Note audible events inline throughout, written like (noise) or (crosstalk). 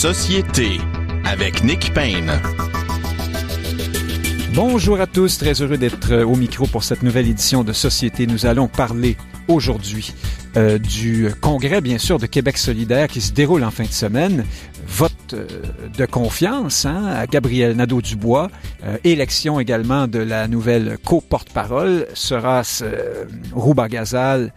Société avec Nick Payne. Bonjour à tous, très heureux d'être au micro pour cette nouvelle édition de Société. Nous allons parler aujourd'hui euh, du congrès, bien sûr, de Québec solidaire qui se déroule en fin de semaine. Vote euh, de confiance hein, à Gabriel Nadeau-Dubois. Euh, élection également de la nouvelle co-porte-parole. Sera-ce Rouba Gazal,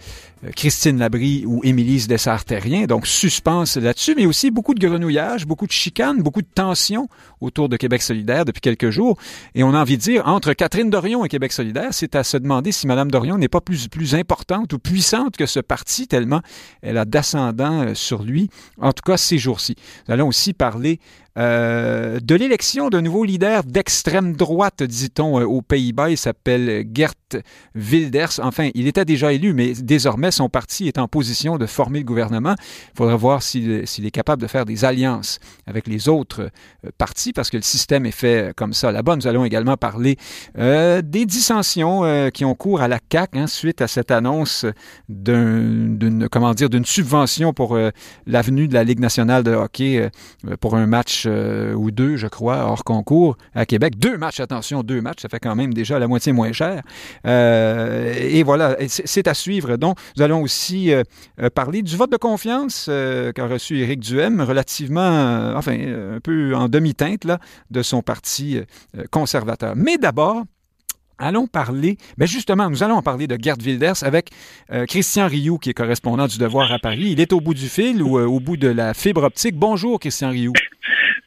Christine Labrie ou Émilie Dessart-Terrien. Donc, suspense là-dessus, mais aussi beaucoup de grenouillage, beaucoup de chicanes, beaucoup de tensions autour de Québec solidaire depuis quelques jours. Et on a envie de dire, entre Catherine Dorion et Québec solidaire, c'est à se demander si Mme Dorion n'est pas plus, plus importante ou puissante que ce parti, tellement elle a d'ascendant euh, sur lui, en tout cas ces jours-ci. Nous allons aussi parler euh, de l'élection d'un nouveau leader d'extrême droite, dit-on, euh, aux Pays-Bas. Il s'appelle Gert Wilders. Enfin, il était déjà élu, mais désormais, son parti est en position de former le gouvernement. Il faudra voir s'il est capable de faire des alliances avec les autres euh, partis, parce que le système est fait comme ça là-bas. Nous allons également parler des dissensions qui ont cours à la CAQ hein, suite à cette annonce d'une d'une subvention pour l'avenue de la Ligue nationale de hockey pour un match euh, ou deux, je crois, hors concours à Québec. Deux matchs, attention, deux matchs, ça fait quand même déjà la moitié moins cher. Euh, et voilà, c'est à suivre. Donc, nous allons aussi euh, parler du vote de confiance qu'a reçu Éric Duhem, relativement, enfin, un peu en demi-teinte de son parti conservateur. Mais d'abord, Allons parler, mais justement, nous allons parler de Gerd Wilders avec Christian Rioux, qui est correspondant du Devoir à Paris. Il est au bout du fil ou au bout de la fibre optique. Bonjour, Christian Rioux.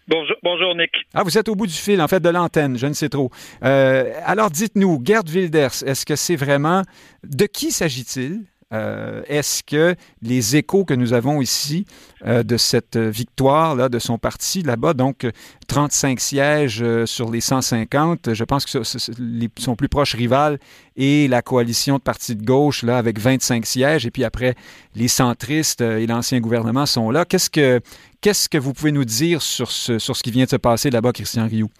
Bonjour, Nick. Ah, vous êtes au bout du fil, en fait, de l'antenne, je ne sais trop. Euh, alors, dites-nous, Gerd Wilders, est-ce que c'est vraiment... De qui s'agit-il? Euh, est-ce que les échos que nous avons ici euh, de cette victoire là, de son parti là-bas, donc 35 sièges sur les 150, je pense que son plus proche rival est la coalition de partis de gauche là, avec 25 sièges, et puis après, les centristes et l'ancien gouvernement sont là. Qu'est-ce que, qu'est-ce que vous pouvez nous dire sur ce, sur ce qui vient de se passer là-bas, Christian Rioux?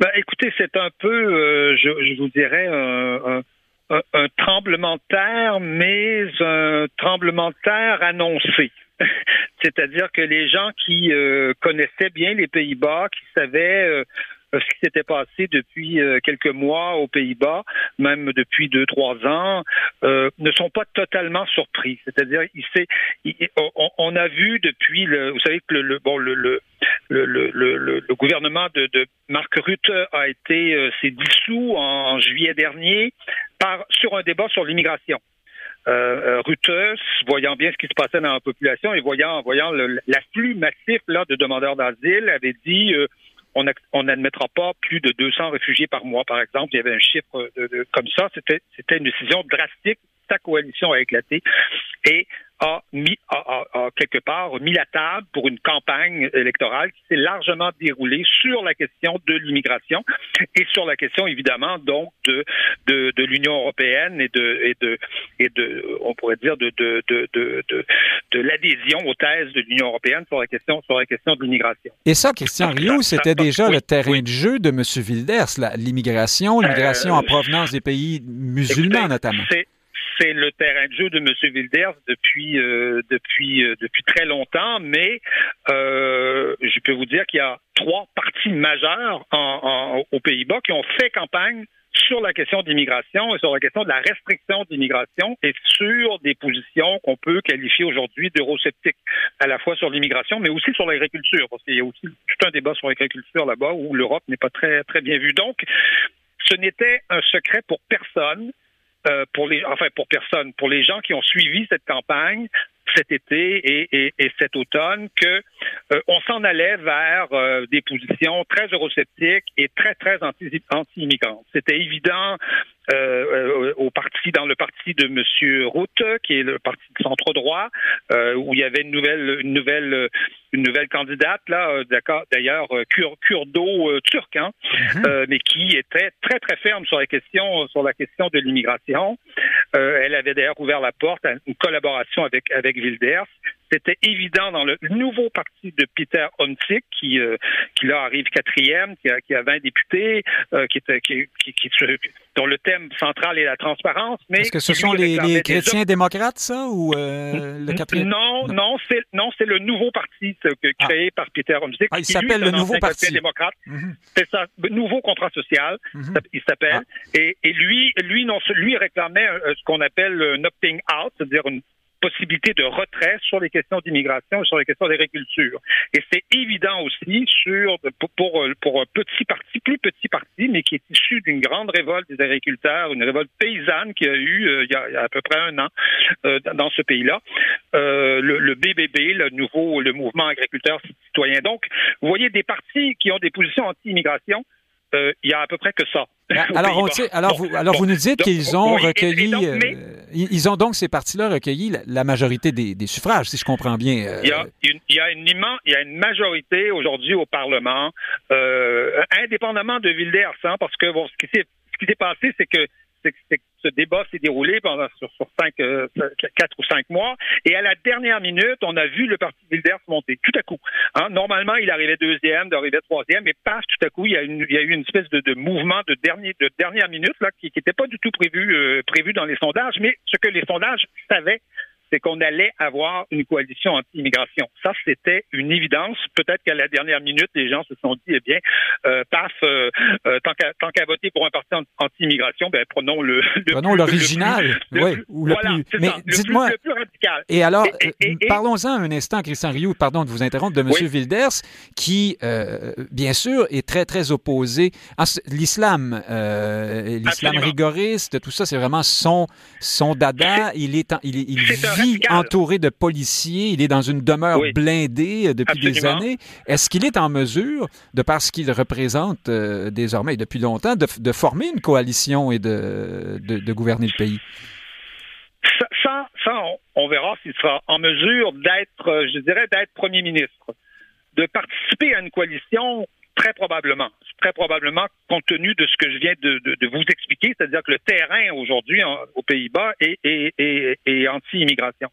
Ben, écoutez, c'est un peu, je, je, vous dirais, un un, tremblement de terre, mais un tremblement de terre annoncé. (laughs) C'est-à-dire que les gens qui euh, connaissaient bien les Pays-Bas, qui savaient euh, ce qui s'était passé depuis euh, quelques mois aux Pays-Bas, même depuis deux, trois ans, ne sont pas totalement surpris. C'est-à-dire, il, on, a vu depuis le, vous savez que le, bon, le, le, le, gouvernement de, de, Marc Rutte a été s'est dissous en, juillet dernier par, sur un débat sur l'immigration. Euh, euh voyant bien ce qui se passait dans la population et voyant, voyant l'afflux massif là, de demandeurs d'asile, avait dit euh, on n'admettra pas plus de 200 réfugiés par mois, par exemple. Il y avait un chiffre de, comme ça. C'était une décision drastique. Sa coalition a éclaté. Et a mis a, quelque part mis la table pour une campagne électorale qui s'est largement déroulée sur la question de l'immigration et sur la question évidemment donc de de, de l'Union européenne et de et de et de on pourrait dire de de de de, de, l'adhésion aux thèses de l'Union européenne sur la question sur la question de l'immigration. Et ça, Christian Rio, c'était déjà le terrain de jeu de M. Wilders, l'immigration, l'immigration en euh, provenance des pays musulmans notamment c'est le terrain de jeu de M. Wilders depuis euh, depuis euh, depuis très longtemps, mais euh, je peux vous dire qu'il y a trois partis majeurs aux Pays-Bas qui ont fait campagne sur la question d'immigration et sur la question de la restriction d'immigration et sur des positions qu'on peut qualifier aujourd'hui d'eurosceptiques, à la fois sur l'immigration, mais aussi sur l'agriculture, parce qu'il y a aussi tout un débat sur l'agriculture là-bas où l'Europe n'est pas très, très bien vue. Donc, ce n'était un secret pour personne euh, pour les, enfin pour personne, pour les gens qui ont suivi cette campagne cet été et, cet automne, que euh, on s'en allait vers euh, des positions très eurosceptiques et très très anti-immigrantes. C'était évident au parti dans le parti de M. Route, qui est le parti de centre droit, où il y avait une nouvelle une nouvelle une nouvelle candidate là, euh, d'accord, d'ailleurs euh, kurdo euh, hein, mhm. mais qui était très très ferme sur la question sur la question de l'immigration. elle avait d'ailleurs ouvert la porte à une collaboration avec avec Wilders. C'était évident dans le nouveau parti de Peter Omtzigt, qui, euh, qui là arrive quatrième, qui a, qui a 20 députés, euh, qui, était, qui, qui, qui, dont le thème central est la transparence. Mais Est-ce que ce sont les, les chrétiens démocrates, ça, ou euh, le quatrième? Non, non, c'est non, c'est le nouveau parti que, ah. créé par Peter Omtzigt. Ah, il s'appelle le nouveau parti. démocrate. Mm-hmm. C'est ça, nouveau contrat social, il s'appelle. Ah. Et, et, lui, lui, non, lui réclamait ce qu'on appelle un opting out, c'est-à-dire une possibilité de retrait sur les questions d'immigration et sur les questions d'agriculture. Et c'est évident aussi sur pour, pour, un petit parti, plus petit parti, mais qui est issu d'une grande révolte des agriculteurs, une révolte paysanne qui a eu euh, il, y a, il, y a, à peu près un an euh, dans ce pays-là, euh, le, le, BBB, le nouveau le mouvement agriculteur citoyen. Donc, vous voyez des partis qui ont des positions anti-immigration euh, il y a à peu près que ça. Ah, (laughs) alors, on alors, vous, alors vous nous dites qu'ils ont recueilli, euh, ils ont donc ces partis-là recueilli la, majorité des, des, suffrages, si je comprends bien. Euh. Il, y a une, il, y a une immense, il y a une majorité aujourd'hui au Parlement, indépendamment de Wilders, hein, parce que bon, ce qui s'est passé, c'est que ce débat s'est déroulé pendant sur, sur cinq, euh, quatre ou cinq mois, et à la dernière minute, on a vu le parti Wilders monter tout à coup. Hein, normalement, il arrivait deuxième, il arrivait troisième, mais paf, tout à coup, il y a, une, il y a eu une espèce de, de, mouvement de, dernier, de dernière minute là, qui n'était pas du tout prévu, euh, prévu dans les sondages, mais ce que les sondages savaient, c'est qu'on allait avoir une coalition anti-immigration. Ça, c'était une évidence. Peut-être qu'à la dernière minute, les gens se sont dit, eh bien, euh, paf, euh, euh, tant qu'à voter pour un parti anti-immigration, ben, prenons le, prenons l'original, oui, ou le voilà, plus, mais dites-moi, le plus radical. Et alors, parlons-en un instant, Christian Rioux, pardon de vous interrompre, de M. Oui. Wilders, qui, bien sûr, est très, très opposé à l'islam, l'islam rigoriste, tout ça, c'est vraiment son, son dada. Il est, en, il, il vit entouré de policiers, il est dans une demeure oui. blindée depuis Absolument. des années. Est-ce qu'il est en mesure, de par ce qu'il représente euh, désormais depuis longtemps, de, de, former une coalition et de, de, de gouverner le pays? Ça, ça, ça on, on, verra s'il sera en mesure d'être, je dirais, d'être premier ministre. De participer à une coalition, très probablement. Très probablement, compte tenu de ce que je viens de, vous expliquer, c'est-à-dire que le terrain aujourd'hui aux Pays-Bas est anti-immigration.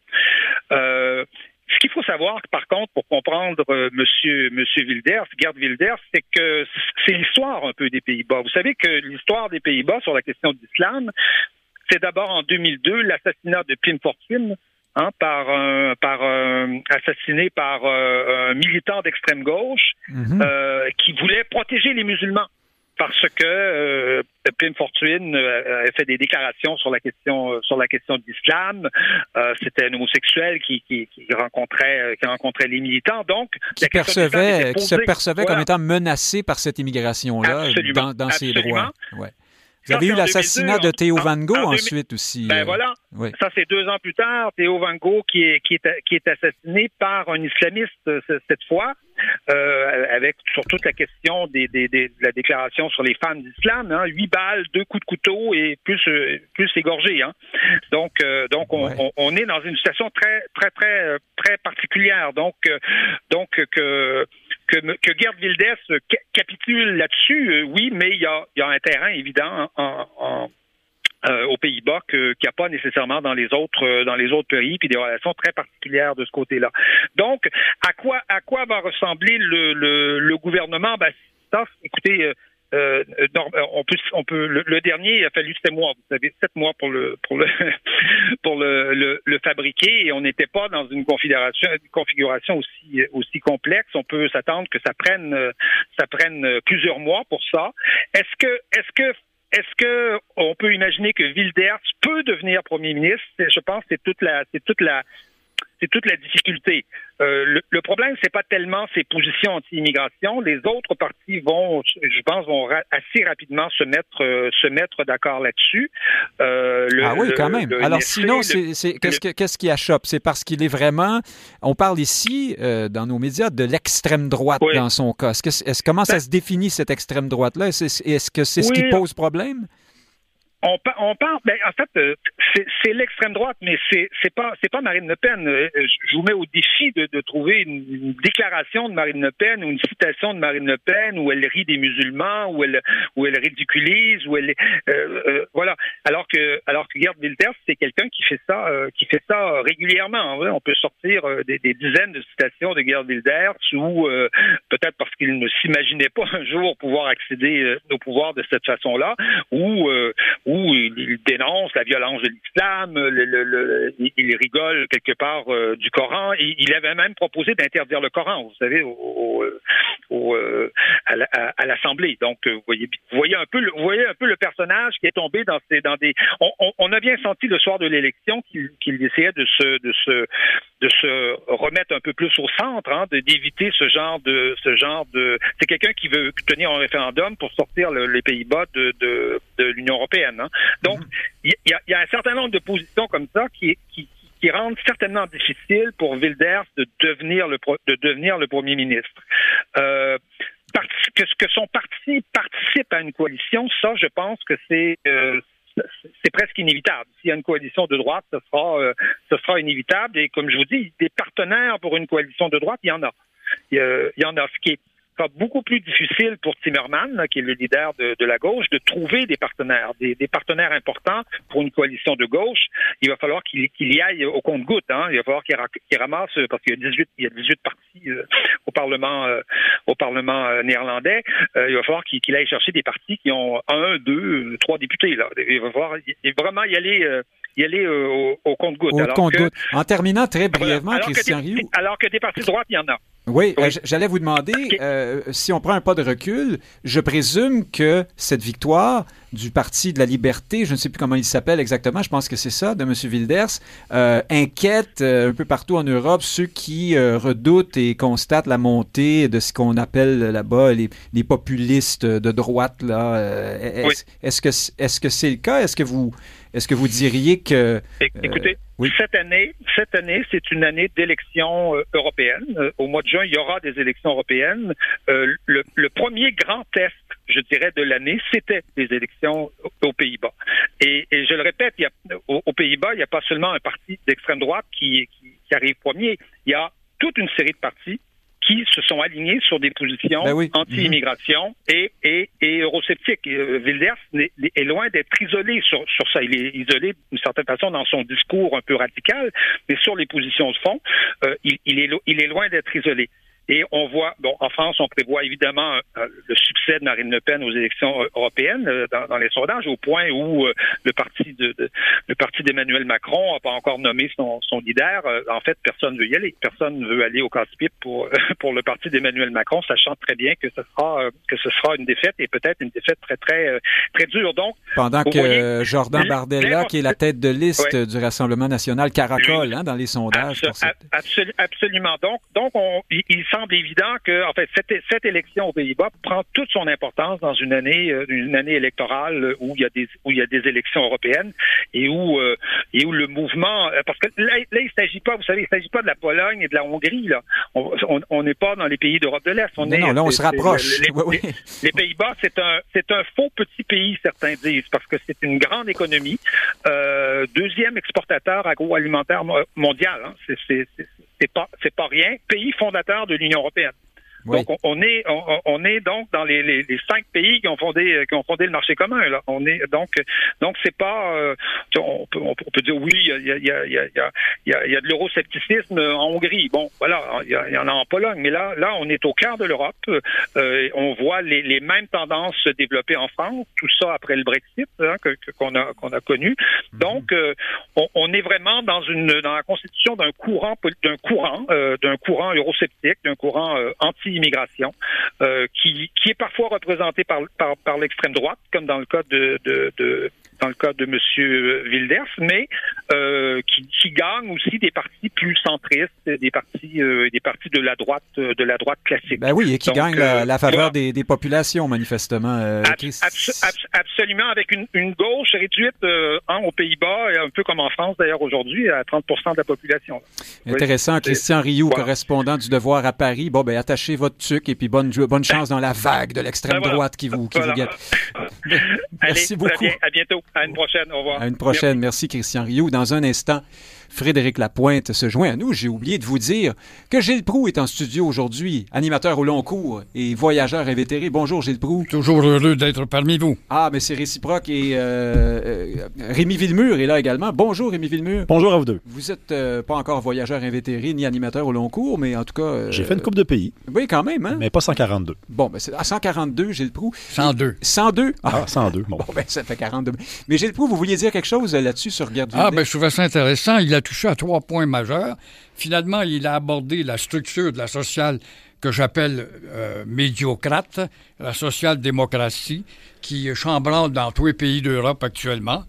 Euh, ce qu'il faut savoir, par contre, pour comprendre euh, Monsieur Monsieur Wilders, Gerd Wilders, c'est que c'est l'histoire un peu des Pays-Bas. Vous savez que l'histoire des Pays-Bas sur la question de l'islam, c'est d'abord en 2002 l'assassinat de Pim Fortuyn hein, par un, par un, assassiné par euh, un militant d'extrême gauche mm -hmm. euh, qui voulait protéger les musulmans parce que euh, Pim Fortuyn euh, a fait des déclarations sur la question sur la question de l'islam. Euh, C'était un homosexuel qui, qui, qui, rencontrait qui rencontrait les militants, donc qui percevait qui se percevait voilà. comme étant menacé par cette immigration là dans, dans ses droits. Ouais. Vous avez eu l'assassinat de Théo Van Gogh en, ensuite aussi. Ben euh, voilà. Oui. Ça, c'est deux ans plus tard. Théo Van Gogh qui est, qui est, qui est assassiné par un islamiste cette fois, euh, avec sur toute la question des, des, des, de la déclaration sur les femmes d'islam. Hein, huit balles, deux coups de couteau et plus, plus égorgé. Hein. Donc, euh, donc on, ouais. on, on, est dans une situation très, très, très, très particulière. Donc, donc que que, que Gerd Wilders capitule là-dessus, euh, oui, mais il y a, y a, un terrain évident en, en euh, aux Pays-Bas qu'il n'y a pas nécessairement dans les autres euh, dans les autres pays, puis des relations très particulières de ce côté-là. Donc, à quoi à quoi va ressembler le, le, le gouvernement? Ben, ça, écoutez, euh, on peut, on peut le, dernier, il a fallu sept mois, vous savez, sept mois pour le pour le (laughs) pour le, le, le fabriquer et on n'était pas dans une configuration, configuration aussi aussi complexe. On peut s'attendre que ça prenne ça prenne plusieurs mois pour ça. Est-ce que est-ce que est-ce que on peut imaginer que Wilders peut devenir premier ministre? Je pense que c'est toute la c'est toute la c'est toute la difficulté. Euh, le, le, problème, c'est pas tellement ses positions anti-immigration. Les autres partis vont, je pense, vont ra assez rapidement se mettre euh, se mettre d'accord là-dessus. Euh, ah oui, quand même. Alors sinon, c'est qu'est-ce que, qu qui achoppe? C'est parce qu'il est vraiment. On parle ici dans nos médias de l'extrême droite oui. dans son cas. Est-ce est comment ben, ça se définit cette extrême droite là Est-ce est -ce que c'est ce qui pose problème? On, on ben, en fait, euh, c'est l'extrême droite, mais c'est pas Marine Le Pen. Euh, je vous mets au défi de, trouver une, déclaration de Marine Le Pen ou une citation de Marine Le Pen où elle rit des musulmans, où elle ridiculise, où elle euh, voilà. Alors que alors que Gerd Wilders, c'est quelqu'un qui fait ça qui fait ça régulièrement. On peut sortir des, des, dizaines de citations de Gerd Wilders ou peut-être parce qu'il ne s'imaginait pas (laughs) un jour pouvoir accéder au pouvoir de cette façon-là, ou il, dénonce la violence de l'islam, le, il rigole quelque part euh, du Coran. Il, avait même proposé d'interdire le Coran, vous savez, au, au, euh, à l'Assemblée. Donc, euh, vous voyez, vous voyez un peu, le, personnage qui est tombé dans ces, des. On a bien senti le soir de l'élection qu'il essayait de se, de se, de se remettre un peu plus au centre, hein, d'éviter ce genre de, ce genre de. C'est quelqu'un qui veut tenir un référendum pour sortir les Pays-Bas de, de, de l'Union européenne. Hein. Donc, mhm. il y, a, y, a, un certain nombre de positions comme ça qui, qui, qui rendent certainement difficile pour Wilders de devenir le, de devenir le premier ministre. Euh, que, que son parti participe à une coalition, ça, je pense que c'est euh, c'est presque inévitable. S'il y a une coalition de droite, ce sera, euh, ce sera inévitable. Et comme je vous dis, des partenaires pour une coalition de droite, il y en a. Il y, en a. Ce qui est sera beaucoup plus difficile pour Timmerman, qui est le leader de, de, la gauche, de trouver des partenaires, des, des, partenaires importants pour une coalition de gauche. Il va falloir qu'il y aille au compte-goutte. Hein. Il va falloir qu'il ramasse, parce qu'il y a 18, il y a 18 partis euh, au Parlement, euh, au Parlement euh, néerlandais. il va falloir qu'il aille chercher des partis qui ont un, deux, trois députés. Là. Il va falloir vraiment y aller y aller au, au compte-goutte. En terminant très brièvement, Christian Rioux. Alors que des partis de droite, il y en a. Oui, euh, j'allais vous demander, euh, si on prend un pas de recul, je présume que cette victoire du Parti de la Liberté, je ne sais plus comment il s'appelle exactement, je pense que c'est ça, de M. Wilders, euh, inquiète un peu partout en Europe ceux qui redoutent et constatent la montée de ce qu'on appelle là-bas les, les, populistes de droite. Là. Est-ce que est-ce que c'est le cas? Est-ce que vous est-ce que vous diriez que... Écoutez, cette année, cette année, c'est une année d'élections euh, européennes. Euh, au mois de juin, il y aura des élections européennes. Euh, le, premier grand test, je dirais, de l'année, c'était les élections aux Pays-Bas. Et, je le répète, il y a, aux, Pays-Bas, il n'y a pas seulement un parti d'extrême droite qui, qui arrive premier. Il y a toute une série de partis qui se sont alignés sur des positions ben anti-immigration et, et, et eurosceptiques. Euh, Wilders est, loin d'être isolé sur, sur ça. Il est isolé d'une certaine façon dans son discours un peu radical, mais sur les positions de fond, euh, il, il, est, il est loin d'être isolé. Et on voit, bon, en France, on prévoit évidemment euh, le succès de Marine Le Pen aux élections euh, européennes euh, dans, les sondages, au point où le parti de, le parti d'Emmanuel Macron n'a pas encore nommé son, son leader. en fait, personne ne veut y aller. Personne ne veut aller au casse-pipe pour (laughs) pour le parti d'Emmanuel Macron, sachant très bien que ce sera que ce sera une défaite et peut-être une défaite très très très dure. Donc, pendant que Jordan Bardella, qui est la tête de liste du Rassemblement national, caracole hein, dans les sondages. absolument. Donc, donc on, il semble évident que, en fait, cette, cette élection aux Pays-Bas prend toute son importance dans une année, euh, une année électorale où il y a des, où il y a des élections européennes et où, euh, et où le mouvement, euh, parce que là, là il s'agit pas, vous savez, il s'agit pas de la Pologne et de la Hongrie, là. On n'est pas dans les pays d'Europe de l'Est. On non, est, non, là, on se rapproche. (laughs) Les, les, Pays-Bas, c'est un, c'est un faux petit pays, certains disent, parce que c'est une grande économie, euh, deuxième exportateur agroalimentaire mondial. Hein. C'est c'est pas c'est pas rien. Pays fondateur de l'Union européenne. Donc on, est on, est donc dans les, les, cinq pays qui ont fondé qui ont fondé le marché commun là. On est donc donc c'est pas euh, on, peut, on, peut, dire oui il y a il y a il y a il y a, y a de l'euroscepticisme en Hongrie. Bon voilà il y, en a en Pologne mais là là on est au cœur de l'Europe. Euh, on voit les, les mêmes tendances se développer en France. Tout ça après le Brexit hein, que qu'on a qu'on a connu. Mhm. Donc euh, on, on, est vraiment dans une dans la constitution d'un courant d'un courant euh, d'un courant eurosceptique d'un courant anti immigration, euh, qui, qui est parfois représentée par, par, par l'extrême droite, comme dans le cas de, de, de dans le cas de M. Wilders, mais euh, qui, qui gagne aussi des partis plus centristes, des partis, euh, des partis de la droite, de la droite classique. Ben oui, et qui gagne la, la, faveur des, des, populations manifestement. absolument, avec une, une gauche réduite hein, aux Pays-Bas, un peu comme en France d'ailleurs aujourd'hui, à 30% de la population. Intéressant, Christian Rioux, correspondant du Devoir à Paris. Bon, ben attachez votre tuc et puis bonne bonne chance dans la vague de l'extrême ben droite qui vous qui vous guette. Merci beaucoup. à bientôt. À une prochaine. Au revoir. À une prochaine. Merci, Christian Rioux. Dans un instant, Frédéric Lapointe se joint à nous. J'ai oublié de vous dire que Gilles Proux est en studio aujourd'hui, animateur au long cours et voyageur invétéré. Bonjour Gilles Proux. Toujours heureux d'être parmi vous. Ah, mais c'est réciproque. Et euh, euh, Rémi Villemur est là également. Bonjour Rémi Villemur. Bonjour à vous deux. Vous êtes euh, pas encore voyageur invétéré ni animateur au long cours, mais en tout cas... euh, J'ai fait une coupe de pays, Oui, quand même. Hein? mais pas 142. Bon, ben c'est à 142, Gilles Proux. 102. 102? Ah, 102. Bon. (laughs) Bon, ben, ça fait 42. Mais Gilles Proux, vous vouliez dire quelque chose là-dessus sur Garde Ah, ben, je trouvais ça intéressant. Il a touché à trois points majeurs. Finalement, il a abordé la structure de la sociale que j'appelle euh, médiocrate, la social-démocratie, qui chambranle dans tous les pays d'Europe actuellement,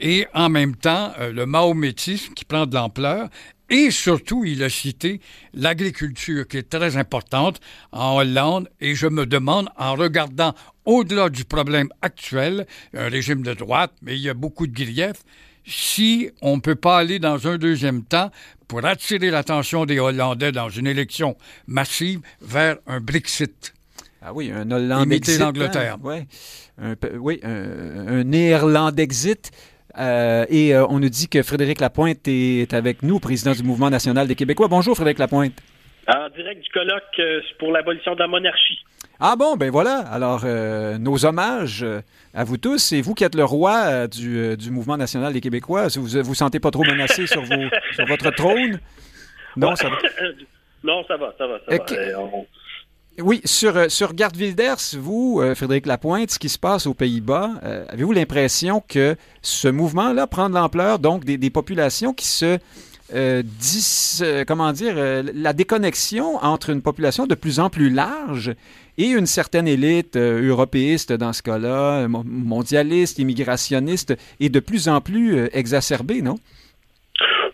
et en même temps, euh, le mahométisme qui prend de l'ampleur. Et surtout, il a cité l'agriculture qui est très importante en Hollande. Et je me demande, en regardant au-delà du problème actuel, un régime de droite, mais il y a beaucoup de griefs, si on ne peut pas aller dans un deuxième temps pour attirer l'attention des Hollandais dans une élection massive vers un Brexit. Ah oui, un Hollandais. Imiter l'Angleterre. ouais. Un pe- oui, un, un Néerlandexit. Euh, et euh, on nous dit que Frédéric Lapointe est avec nous, président du Mouvement national des Québécois. Bonjour, Frédéric Lapointe. En direct du colloque euh, pour l'abolition de la monarchie. Ah bon, ben voilà. Alors, euh, nos hommages euh, à vous tous. C'est vous qui êtes le roi euh, du, du Mouvement national des Québécois. Vous vous sentez pas trop menacé sur, vos, (laughs) sur votre trône? Non, ça va. (laughs) non, ça va, ça va, ça Ok. va. On- Oui, sur, sur Garde Wilders, vous, euh, Frédéric Lapointe, ce qui se passe aux Pays-Bas, euh, avez-vous l'impression que ce mouvement-là prend de l'ampleur, donc des, des populations qui se euh, dis, euh, comment dire, euh, la déconnexion entre une population de plus en plus large et une certaine élite européiste dans ce cas-là, mon- mondialiste, immigrationniste, est de plus en plus exacerbée, non?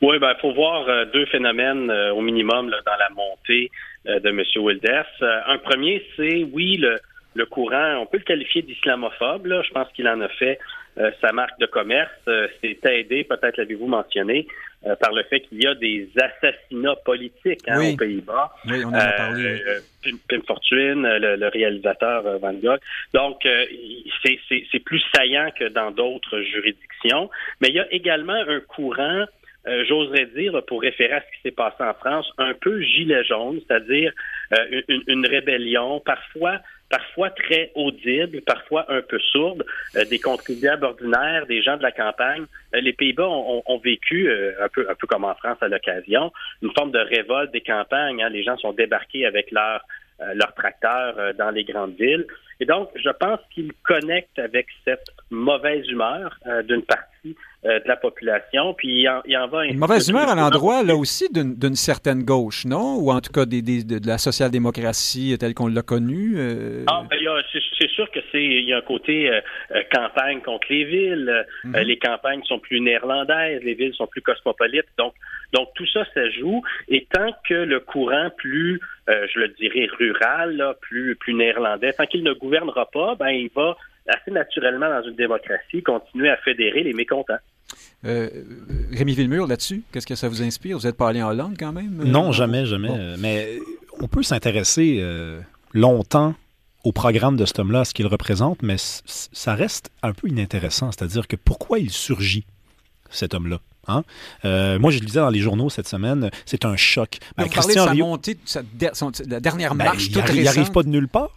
Oui, ben, faut voir deux phénomènes au minimum dans la montée de M. Wilders. Un premier, c'est oui, le, le courant, on peut le qualifier d'islamophobe. Je pense qu'il en a fait euh, sa marque de commerce. Euh, c'est aidé, peut-être l'avez-vous mentionné, euh, par le fait qu'il y a des assassinats politiques hein, Oui. aux Pays-Bas. Oui, on en a parlé. Euh, Pim, Pim Fortune, euh, le, le réalisateur euh, Van Gogh. Donc, euh, c'est- plus saillant que dans d'autres juridictions. Mais il y a également un courant, euh, j'oserais dire, pour référer à ce qui s'est passé en France, un peu gilet jaune, c'est-à-dire euh, une, une rébellion, parfois parfois très audible, parfois un peu sourde, euh, des contribuables ordinaires, des gens de la campagne. Euh, les Pays-Bas ont, vécu, euh, un, peu, un peu comme en France à l'occasion, une forme de révolte des campagnes. hein. Les gens sont débarqués avec leurs euh, leurs tracteurs dans les grandes villes. Et donc, je pense qu'ils connectent avec cette mauvaise humeur euh, d'une partie euh, de la population. Puis il en, il en va Une mauvaise humeur à l'endroit, là aussi, d'une certaine gauche, non? Ou en tout cas des, des- de, la social-démocratie telle qu'on l'a connue. euh, Ah, ben, c'est sûr que c'est il y a un côté campagne contre les villes. Mhm. les campagnes sont plus néerlandaises, les villes sont plus cosmopolites. Donc, donc tout ça, ça joue. Et tant que le courant plus, je le dirais, rural, là, plus plus néerlandais, tant qu'il ne gouvernera pas, ben il va assez naturellement dans une démocratie continuer à fédérer les mécontents. euh, Rémi Villemur, là-dessus, qu'est-ce que ça vous inspire? Vous n'êtes pas allé en Hollande quand même? euh? Non, jamais, jamais. Bon. Euh, Mais on peut s'intéresser euh, longtemps au programme de cet homme-là, à ce qu'il représente, mais ça reste un peu inintéressant. C'est-à-dire que pourquoi il surgit, cet homme-là? Hein? Euh, moi, je le disais dans les journaux cette semaine, c'est un choc. Ben, vous parlez de sa Rio- montée, de sa der- son- la dernière ben, marche arri- il arrive récente. pas de nulle part.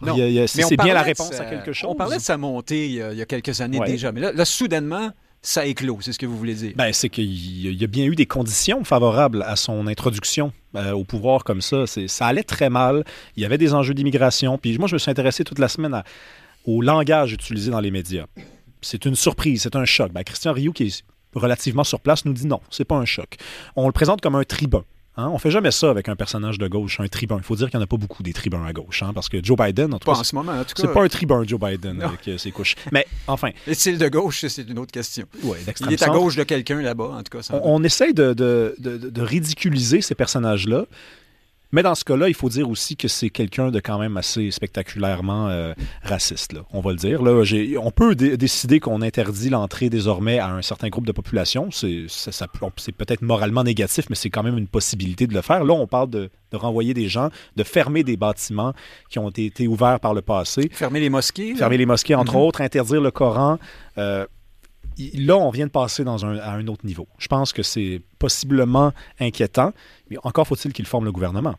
C'est bien la réponse sa- à quelque chose. On parlait de sa montée il y a, il y a quelques années Ouais. déjà, mais là, là, soudainement, ça éclot, c'est ce que vous voulez dire. Ben, c'est qu'il y a- bien eu des conditions favorables à son introduction euh, au pouvoir comme ça. Ça allait très mal. Il y avait des enjeux d'immigration. Puis moi, je me suis intéressé toute la semaine à- au langage utilisé dans les médias. C'est une surprise, c'est un choc. Ben, Christian Rioux, qui est relativement sur place, nous dit non, c'est pas un choc. On le présente comme un tribun. Hein? On fait jamais ça avec un personnage de gauche, un tribun. Il faut dire qu'il n'y en a pas beaucoup des tribuns à gauche, hein, parce que Joe Biden, en tout pas cas, en ce moment, en tout cas. c'est pas un tribun, Joe Biden, Non. avec euh, ses couches. Mais enfin, (laughs) Le style de gauche, c'est une autre question. ouais, Il est à gauche de quelqu'un là-bas, en tout cas. ça- On, on essaye de, de- de- de ridiculiser ces personnages-là. Mais dans ce cas-là, il faut dire aussi que c'est quelqu'un de quand même assez spectaculairement euh, raciste, là, on va le dire. Là, on peut dé- décider qu'on interdit l'entrée désormais à un certain groupe de population. C'est ça- ça peut-être moralement négatif, mais c'est quand même une possibilité de le faire. Là, on parle de, de renvoyer des gens, de fermer des bâtiments qui ont été ouverts par le passé. Fermer les mosquées. Fermer les mosquées, entre Mhm. autres, interdire le Coran. Euh, là, on vient de passer à un autre niveau. Je pense que c'est possiblement inquiétant, mais encore faut-il qu'il forme le gouvernement.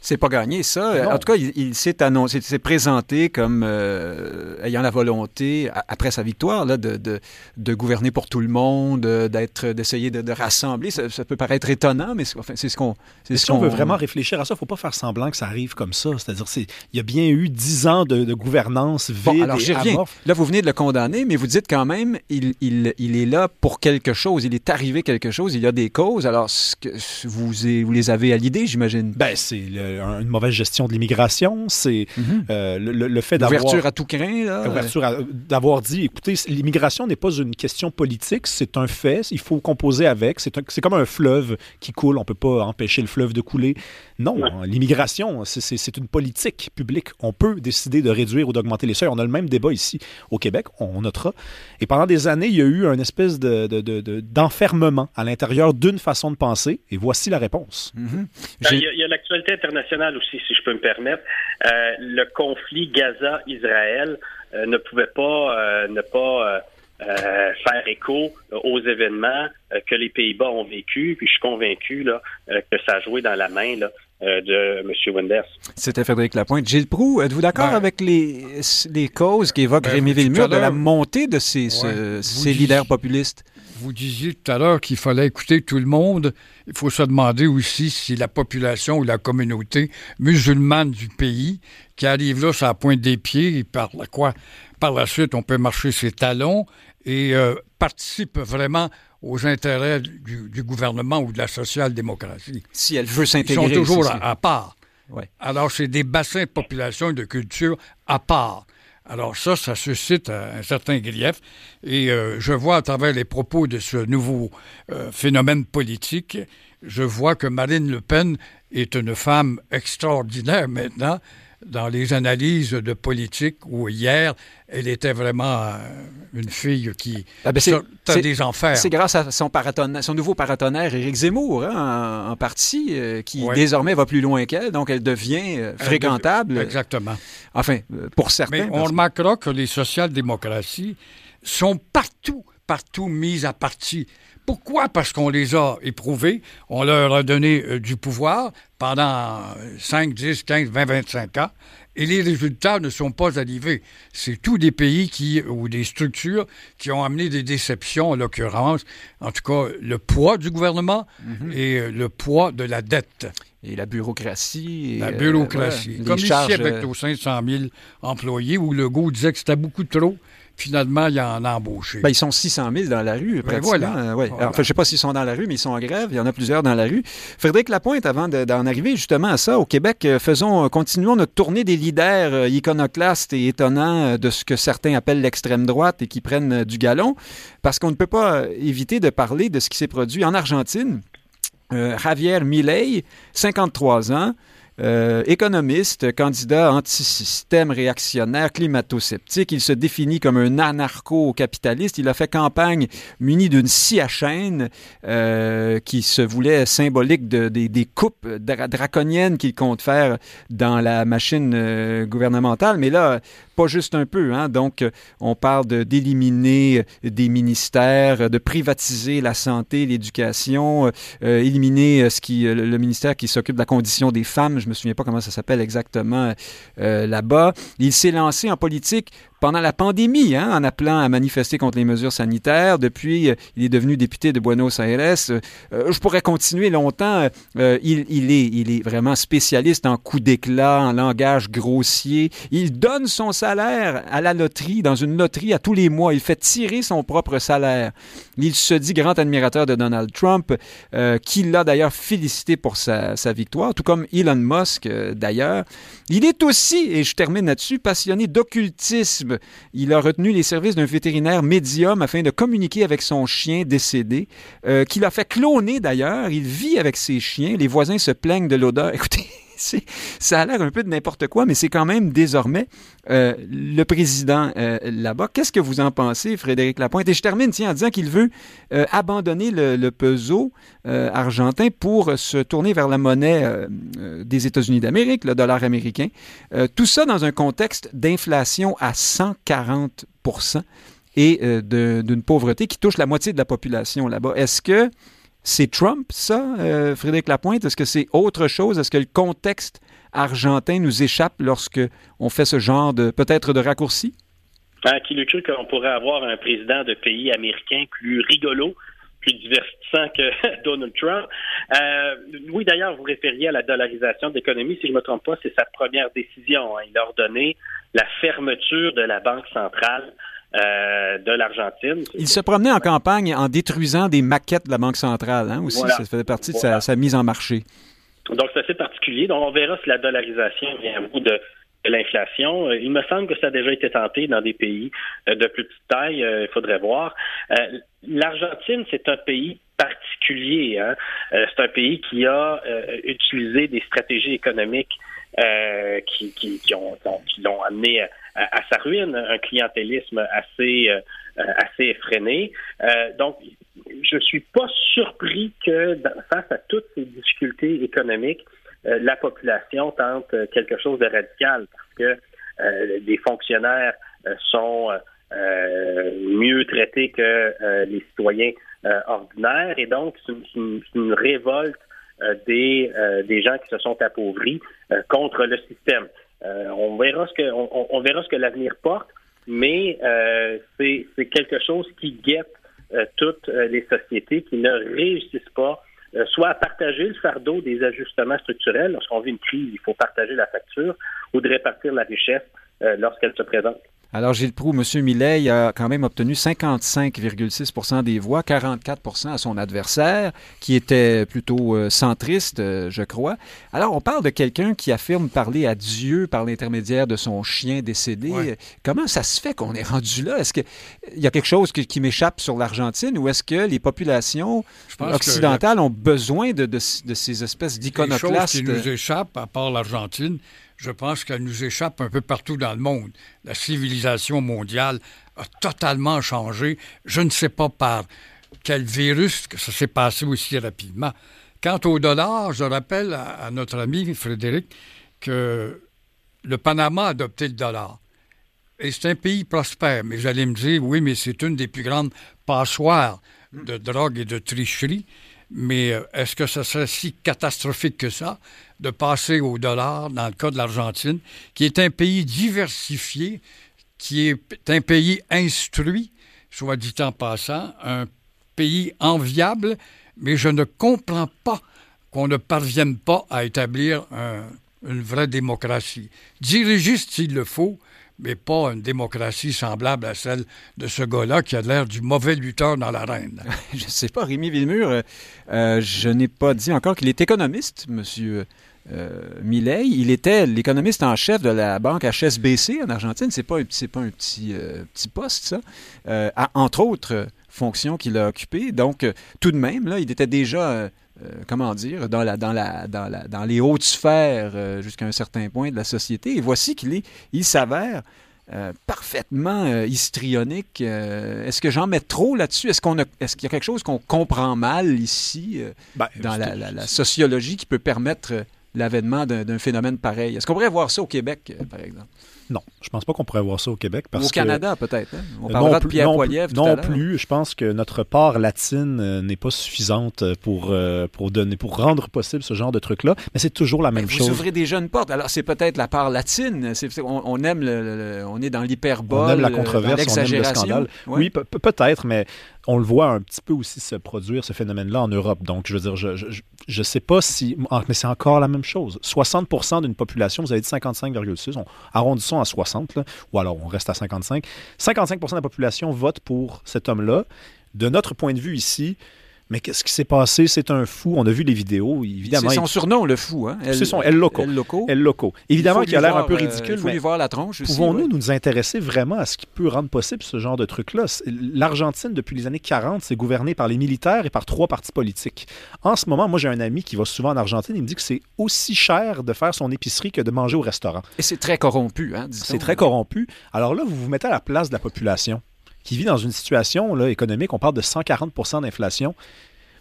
C'est pas gagné, ça. Non. En tout cas, il, il s'est annoncé, s'est présenté comme euh, ayant la volonté, a- après sa victoire, là, de, de, de gouverner pour tout le monde, euh, d'être, d'essayer de, de rassembler. Ça, ça peut paraître étonnant, mais c'est, enfin, c'est ce qu'on, c'est Mais ce si on qu'on veut vraiment réfléchir à ça, il ne faut pas faire semblant que ça arrive comme ça. C'est-à-dire, c'est, il y a bien eu dix ans de, de gouvernance vide Bon, alors et j'y reviens. amorphe. Là, vous venez de le condamner, mais vous dites quand même, il, il, il est là pour quelque chose. Il est arrivé quelque chose. Il y a des causes. Alors, ce que, vous, vous les avez à l'idée, j'imagine. Ben, c'est le- un- une mauvaise gestion de l'immigration, c'est Mhm. euh, le, le- le fait d'avoir... Ouverture à tout craint, là. Ouverture à- d'avoir dit, écoutez, l'immigration n'est pas une question politique, c'est un fait, il faut composer avec, c'est un- c'est comme un fleuve qui coule, on ne peut pas empêcher le fleuve de couler. Non, l'immigration, c'est- c'est c'est une politique publique. On peut décider de réduire ou d'augmenter les seuils. On a le même débat ici au Québec, on notera. Et pendant des années, il y a eu une espèce de- de- de- de- d'enfermement à l'intérieur d'une façon de penser, et voici la réponse. Mhm. J'ai- Il y a, il y a l'actualité internationale aussi, si je peux me permettre. Euh, le conflit Gaza-Israël euh, ne pouvait pas euh, ne pas faire écho aux événements euh, que les Pays-Bas ont vécu. Puis je suis convaincu là, euh, que ça a joué dans la main là, euh, de M. Wenders. C'était Frédéric Lapointe. Gilles Proux, êtes-vous d'accord Ben, avec les, les causes qu'évoque ben, Rémi Villemur de la montée de ces, Ouais. Ces leaders populistes? Vous disiez tout à l'heure qu'il fallait écouter tout le monde. Il faut se demander aussi si la population ou la communauté musulmane du pays qui arrive là sur la pointe des pieds et par la quoi par la suite on peut marcher ses talons et euh, participe vraiment aux intérêts du, du gouvernement ou de la social-démocratie. Si elle veut Ils s'intégrer. sont toujours à, à part. Ouais. Alors, c'est des bassins de population et de culture à part. Alors ça, ça suscite un certain grief. Et euh, je vois à travers les propos de ce nouveau euh, phénomène politique, je vois que Marine Le Pen est une femme extraordinaire maintenant dans les analyses de politique où hier, elle était vraiment euh, une fille qui Ah ben sortait des enfers. C'est grâce à son, nouveau paratonnerre, Éric Zemmour, hein, en, en partie, euh, qui Ouais. désormais va plus loin qu'elle, donc elle devient euh, Elle fréquentable. Exactement. Enfin, pour certains. Mais on parce- remarquera que les social-démocraties sont partout, partout mises à partie. Pourquoi? Parce qu'on les a éprouvées, on leur a donné du pouvoir pendant 5, 10, 15, 20, 25 ans, et les résultats ne sont pas arrivés. C'est tous des pays qui, ou des structures qui ont amené des déceptions, en l'occurrence, en tout cas, le poids du gouvernement Mhm. et euh, le poids de la dette. Et la bureaucratie. et, La euh, bureaucratie. les Comme charges, ici avec euh, nos 500 000 employés, où le goût disait que c'était beaucoup trop. Finalement, il en a embauché. Ben, ils sont 600 000 dans la rue, pratiquement. voilà. Euh, ouais. Voilà. Alors, enfin, je ne sais pas s'ils sont dans la rue, mais ils sont en grève. Il y en a plusieurs dans la rue. Frédéric Lapointe, avant de- d'en arriver justement à ça, au Québec, euh, faisons, euh, continuons notre tournée des leaders iconoclastes et étonnants de ce que certains appellent l'extrême droite et qui prennent du galon, parce qu'on ne peut pas éviter de parler de ce qui s'est produit en Argentine. Euh, Javier Milei, 53 ans, euh, économiste, candidat anti-système réactionnaire, climato-sceptique. Il se définit comme un anarcho-capitaliste. Il a fait campagne muni d'une scie à chaîne euh, qui se voulait symbolique de, des, coupes dra- draconiennes qu'il compte faire dans la machine euh, gouvernementale. Mais là, pas juste un peu. Hein? Donc, euh, on parle de- d'éliminer des ministères, de privatiser la santé, l'éducation, euh, euh, éliminer euh, ce qui, euh, le ministère qui s'occupe de la condition des femmes. Je me souviens pas comment ça s'appelle exactement euh, là-bas. Il s'est lancé en politique pendant la pandémie, hein, en appelant à manifester contre les mesures sanitaires. Depuis, euh, il est devenu député de Buenos Aires. Euh, euh, je pourrais continuer longtemps. Il, est, vraiment spécialiste en coups d'éclat, en langage grossier. Il donne son salaire à la loterie, dans une loterie à tous les mois. Il fait tirer son propre salaire. Il se dit grand admirateur de Donald Trump, euh, qui l'a d'ailleurs félicité pour sa, victoire, tout comme Elon Musk d'ailleurs. Il est aussi, et je termine là-dessus, passionné d'occultisme. Il a retenu les services d'un vétérinaire médium afin de communiquer avec son chien décédé, euh, qu'il a fait cloner d'ailleurs. Il vit avec ses chiens. Les voisins se plaignent de l'odeur. (laughs) Écoutez, ça a l'air un peu de n'importe quoi, mais c'est quand même désormais euh, le président euh, là-bas. Qu'est-ce que vous en pensez, Frédéric Lapointe? Et je termine en disant qu'il veut euh, abandonner le, le peso argentin pour se tourner vers la monnaie des États-Unis d'Amérique, le dollar américain. Tout ça dans un contexte d'inflation à 140 et d'une pauvreté qui touche la moitié de la population là-bas. Est-ce que c'est Trump, ça, euh, Frédéric Lapointe? Est-ce que c'est autre chose? Est-ce que le contexte argentin nous échappe lorsque on fait ce genre de peut-être de raccourci? Ah, qui le cru qu'on pourrait avoir un président de pays américain plus rigolo, plus divertissant que (laughs) Donald Trump? Euh, oui, d'ailleurs, vous référiez à la dollarisation de l'économie. Si je ne me trompe pas, c'est sa première décision. Hein. Il a ordonné la fermeture de la Banque centrale euh, de l'Argentine. Il se promenait en campagne en détruisant des maquettes de la Banque centrale hein, aussi. Ça faisait partie de sa, mise en marché. Donc, c'est assez particulier. Donc, on verra si la dollarisation vient à bout de, l'inflation. Euh, il me semble que ça a déjà été tenté dans des pays euh, de plus petite taille. Il faudrait voir. L'Argentine, c'est un pays particulier. Hein. C'est un pays qui a utilisé des stratégies économiques qui, qui, qui, ont, qui l'ont amené à à, sa ruine, un clientélisme assez, euh, assez effréné. Euh, donc, je suis pas surpris que face à toutes ces difficultés économiques, euh, la population tente quelque chose de radical parce que les fonctionnaires sont mieux traités que les citoyens ordinaires et donc c'est une, une, révolte des, des gens qui se sont appauvris contre le système. Euh, on verra ce que on, verra ce que l'avenir porte, mais euh, c'est quelque chose qui guette euh, toutes les sociétés qui ne réussissent pas soit à partager le fardeau des ajustements structurels. Lorsqu'on vit une crise, il faut partager la facture ou de répartir la richesse lorsqu'elle se présente. Alors, Gilles Proux, M. Millet a quand même obtenu 55,6% des voix, 44% à son adversaire, qui était plutôt euh, centriste, euh, je crois. Alors, on parle de quelqu'un qui affirme parler à Dieu par l'intermédiaire de son chien décédé. Comment ça se fait qu'on est rendu là? Est-ce qu'il y a quelque chose qui, m'échappe sur l'Argentine ou est-ce que les populations occidentales ont besoin de, de, ces espèces d'iconoclastes? qui nous échappe, à part l'Argentine, je pense qu'elle nous échappe un peu partout dans le monde. La civilisation mondiale a totalement changé. Je ne sais pas par quel virus que ça s'est passé aussi rapidement. Quant au dollar, je rappelle à, notre ami Frédéric que le Panama a adopté le dollar. Et c'est un pays prospère. Mais vous allez me dire, oui, mais c'est une des plus grandes passoires de drogue et de tricherie. Mais euh, est-ce que ce serait si catastrophique que ça de passer au dollar dans le cas de l'Argentine, qui est un pays diversifié, qui est un pays instruit, soit dit en passant, un pays enviable, mais je ne comprends pas qu'on ne parvienne pas à établir une vraie démocratie. Dirigiste s'il le faut, mais pas une démocratie semblable à celle de ce gars-là qui a l'air du mauvais lutteur dans l'arène. (laughs) je ne sais pas, Rémi Villemur, euh, euh, je n'ai pas dit encore qu'il est économiste, monsieur euh, Millet. Il était l'économiste en chef de la banque HSBC en Argentine. C'est pas, pas un petit, petit poste, ça. entre autres fonctions qu'il a occupées. Donc, tout de même, là, il était déjà euh, comment dire, dans, la, dans, la, dans, la, dans les hautes sphères euh, jusqu'à un certain point de la société. Et voici qu'il est, il s'avère euh, parfaitement histrionique. est-ce que j'en mets trop là-dessus? Est-ce, qu'on est-ce qu'il y a quelque chose qu'on comprend mal ici ben, dans la, la, sociologie qui peut permettre l'avènement d'un, phénomène pareil? Est-ce qu'on pourrait voir ça au Québec, par exemple? Non, je pense pas qu'on pourrait voir ça au Québec. Parce au Canada, peut-être. Hein? On parlera de Pierre Poilievre Non, plus. Je pense que notre part latine euh, n'est pas suffisante pour, euh, pour, donner, pour rendre possible ce genre de truc-là. Mais c'est toujours la même chose. Vous ouvrez des jeunes portes. Alors, c'est peut-être la part latine. on, aime le, on est dans l'hyperbole. On aime la controverse, on aime le scandale. Oui, peut-être, mais on le voit un petit peu aussi se produire, ce phénomène-là, en Europe. Donc, je veux dire, je ne je, sais pas si... Mais c'est encore la même chose. 60% d'une population, vous avez dit 55,6, arrondissons à 60, ou alors on reste à 55. 55% de la population vote pour cet homme-là. De notre point de vue ici, mais qu'est-ce qui s'est passé? C'est un fou. On a vu les vidéos, évidemment. C'est son surnom, le fou. Hein? C'est son El Loco. El Loco. El Loco. Évidemment, qui a l'air un peu euh, ridicule. Il faut lui voir la tronche Pouvons-nous nous intéresser vraiment à ce qui peut rendre possible ce genre de truc-là? L'Argentine, depuis les années 40, c'est gouverné par les militaires et par trois partis politiques. En ce moment, moi, j'ai un ami qui va souvent en Argentine. Il me dit que c'est aussi cher de faire son épicerie que de manger au restaurant. Et c'est très corrompu, hein? C'est très corrompu. Alors là, vous vous mettez à la place de la population qui vit dans une situation économique, on parle de 140% d'inflation.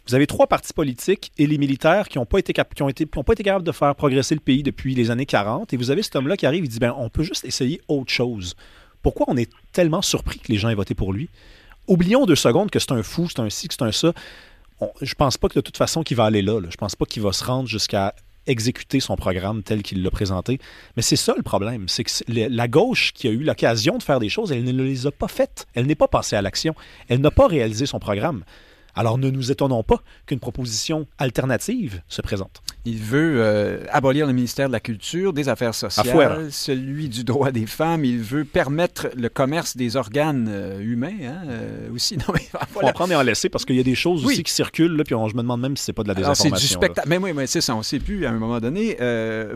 Vous avez trois partis politiques et les militaires qui n'ont pas, été qui ont été, pas été capables de faire progresser le pays depuis les années 40. Et vous avez cet homme-là qui arrive et dit ben, on peut juste essayer autre chose Pourquoi on est tellement surpris que les gens aient voté pour lui? Oublions deux secondes que c'est un fou, c'est un ci, que c'est un ça. On, je pense pas que de toute façon qu'il va aller là, là. Je pense pas qu'il va se rendre jusqu'à exécuter son programme tel qu'il l'a présenté. Mais c'est ça le problème, c'est que la gauche qui a eu l'occasion de faire des choses, elle ne les a pas faites. Elle n'est pas passée à l'action. Elle n'a pas réalisé son programme. Alors ne nous étonnons pas qu'une proposition alternative se présente. Il veut euh, abolir le ministère de la Culture, des Affaires sociales, celui du droit des femmes. Il veut permettre le commerce des organes euh, humains hein, euh, aussi. (laughs) Non, mais, voilà. Prendre et en laisser parce qu'il y a des choses aussi qui circulent. Là, puis on, je me demande même si c'est pas de la désinformation. C'est du spectacle. Mais oui, mais c'est ça, on ne sait plus à un moment donné.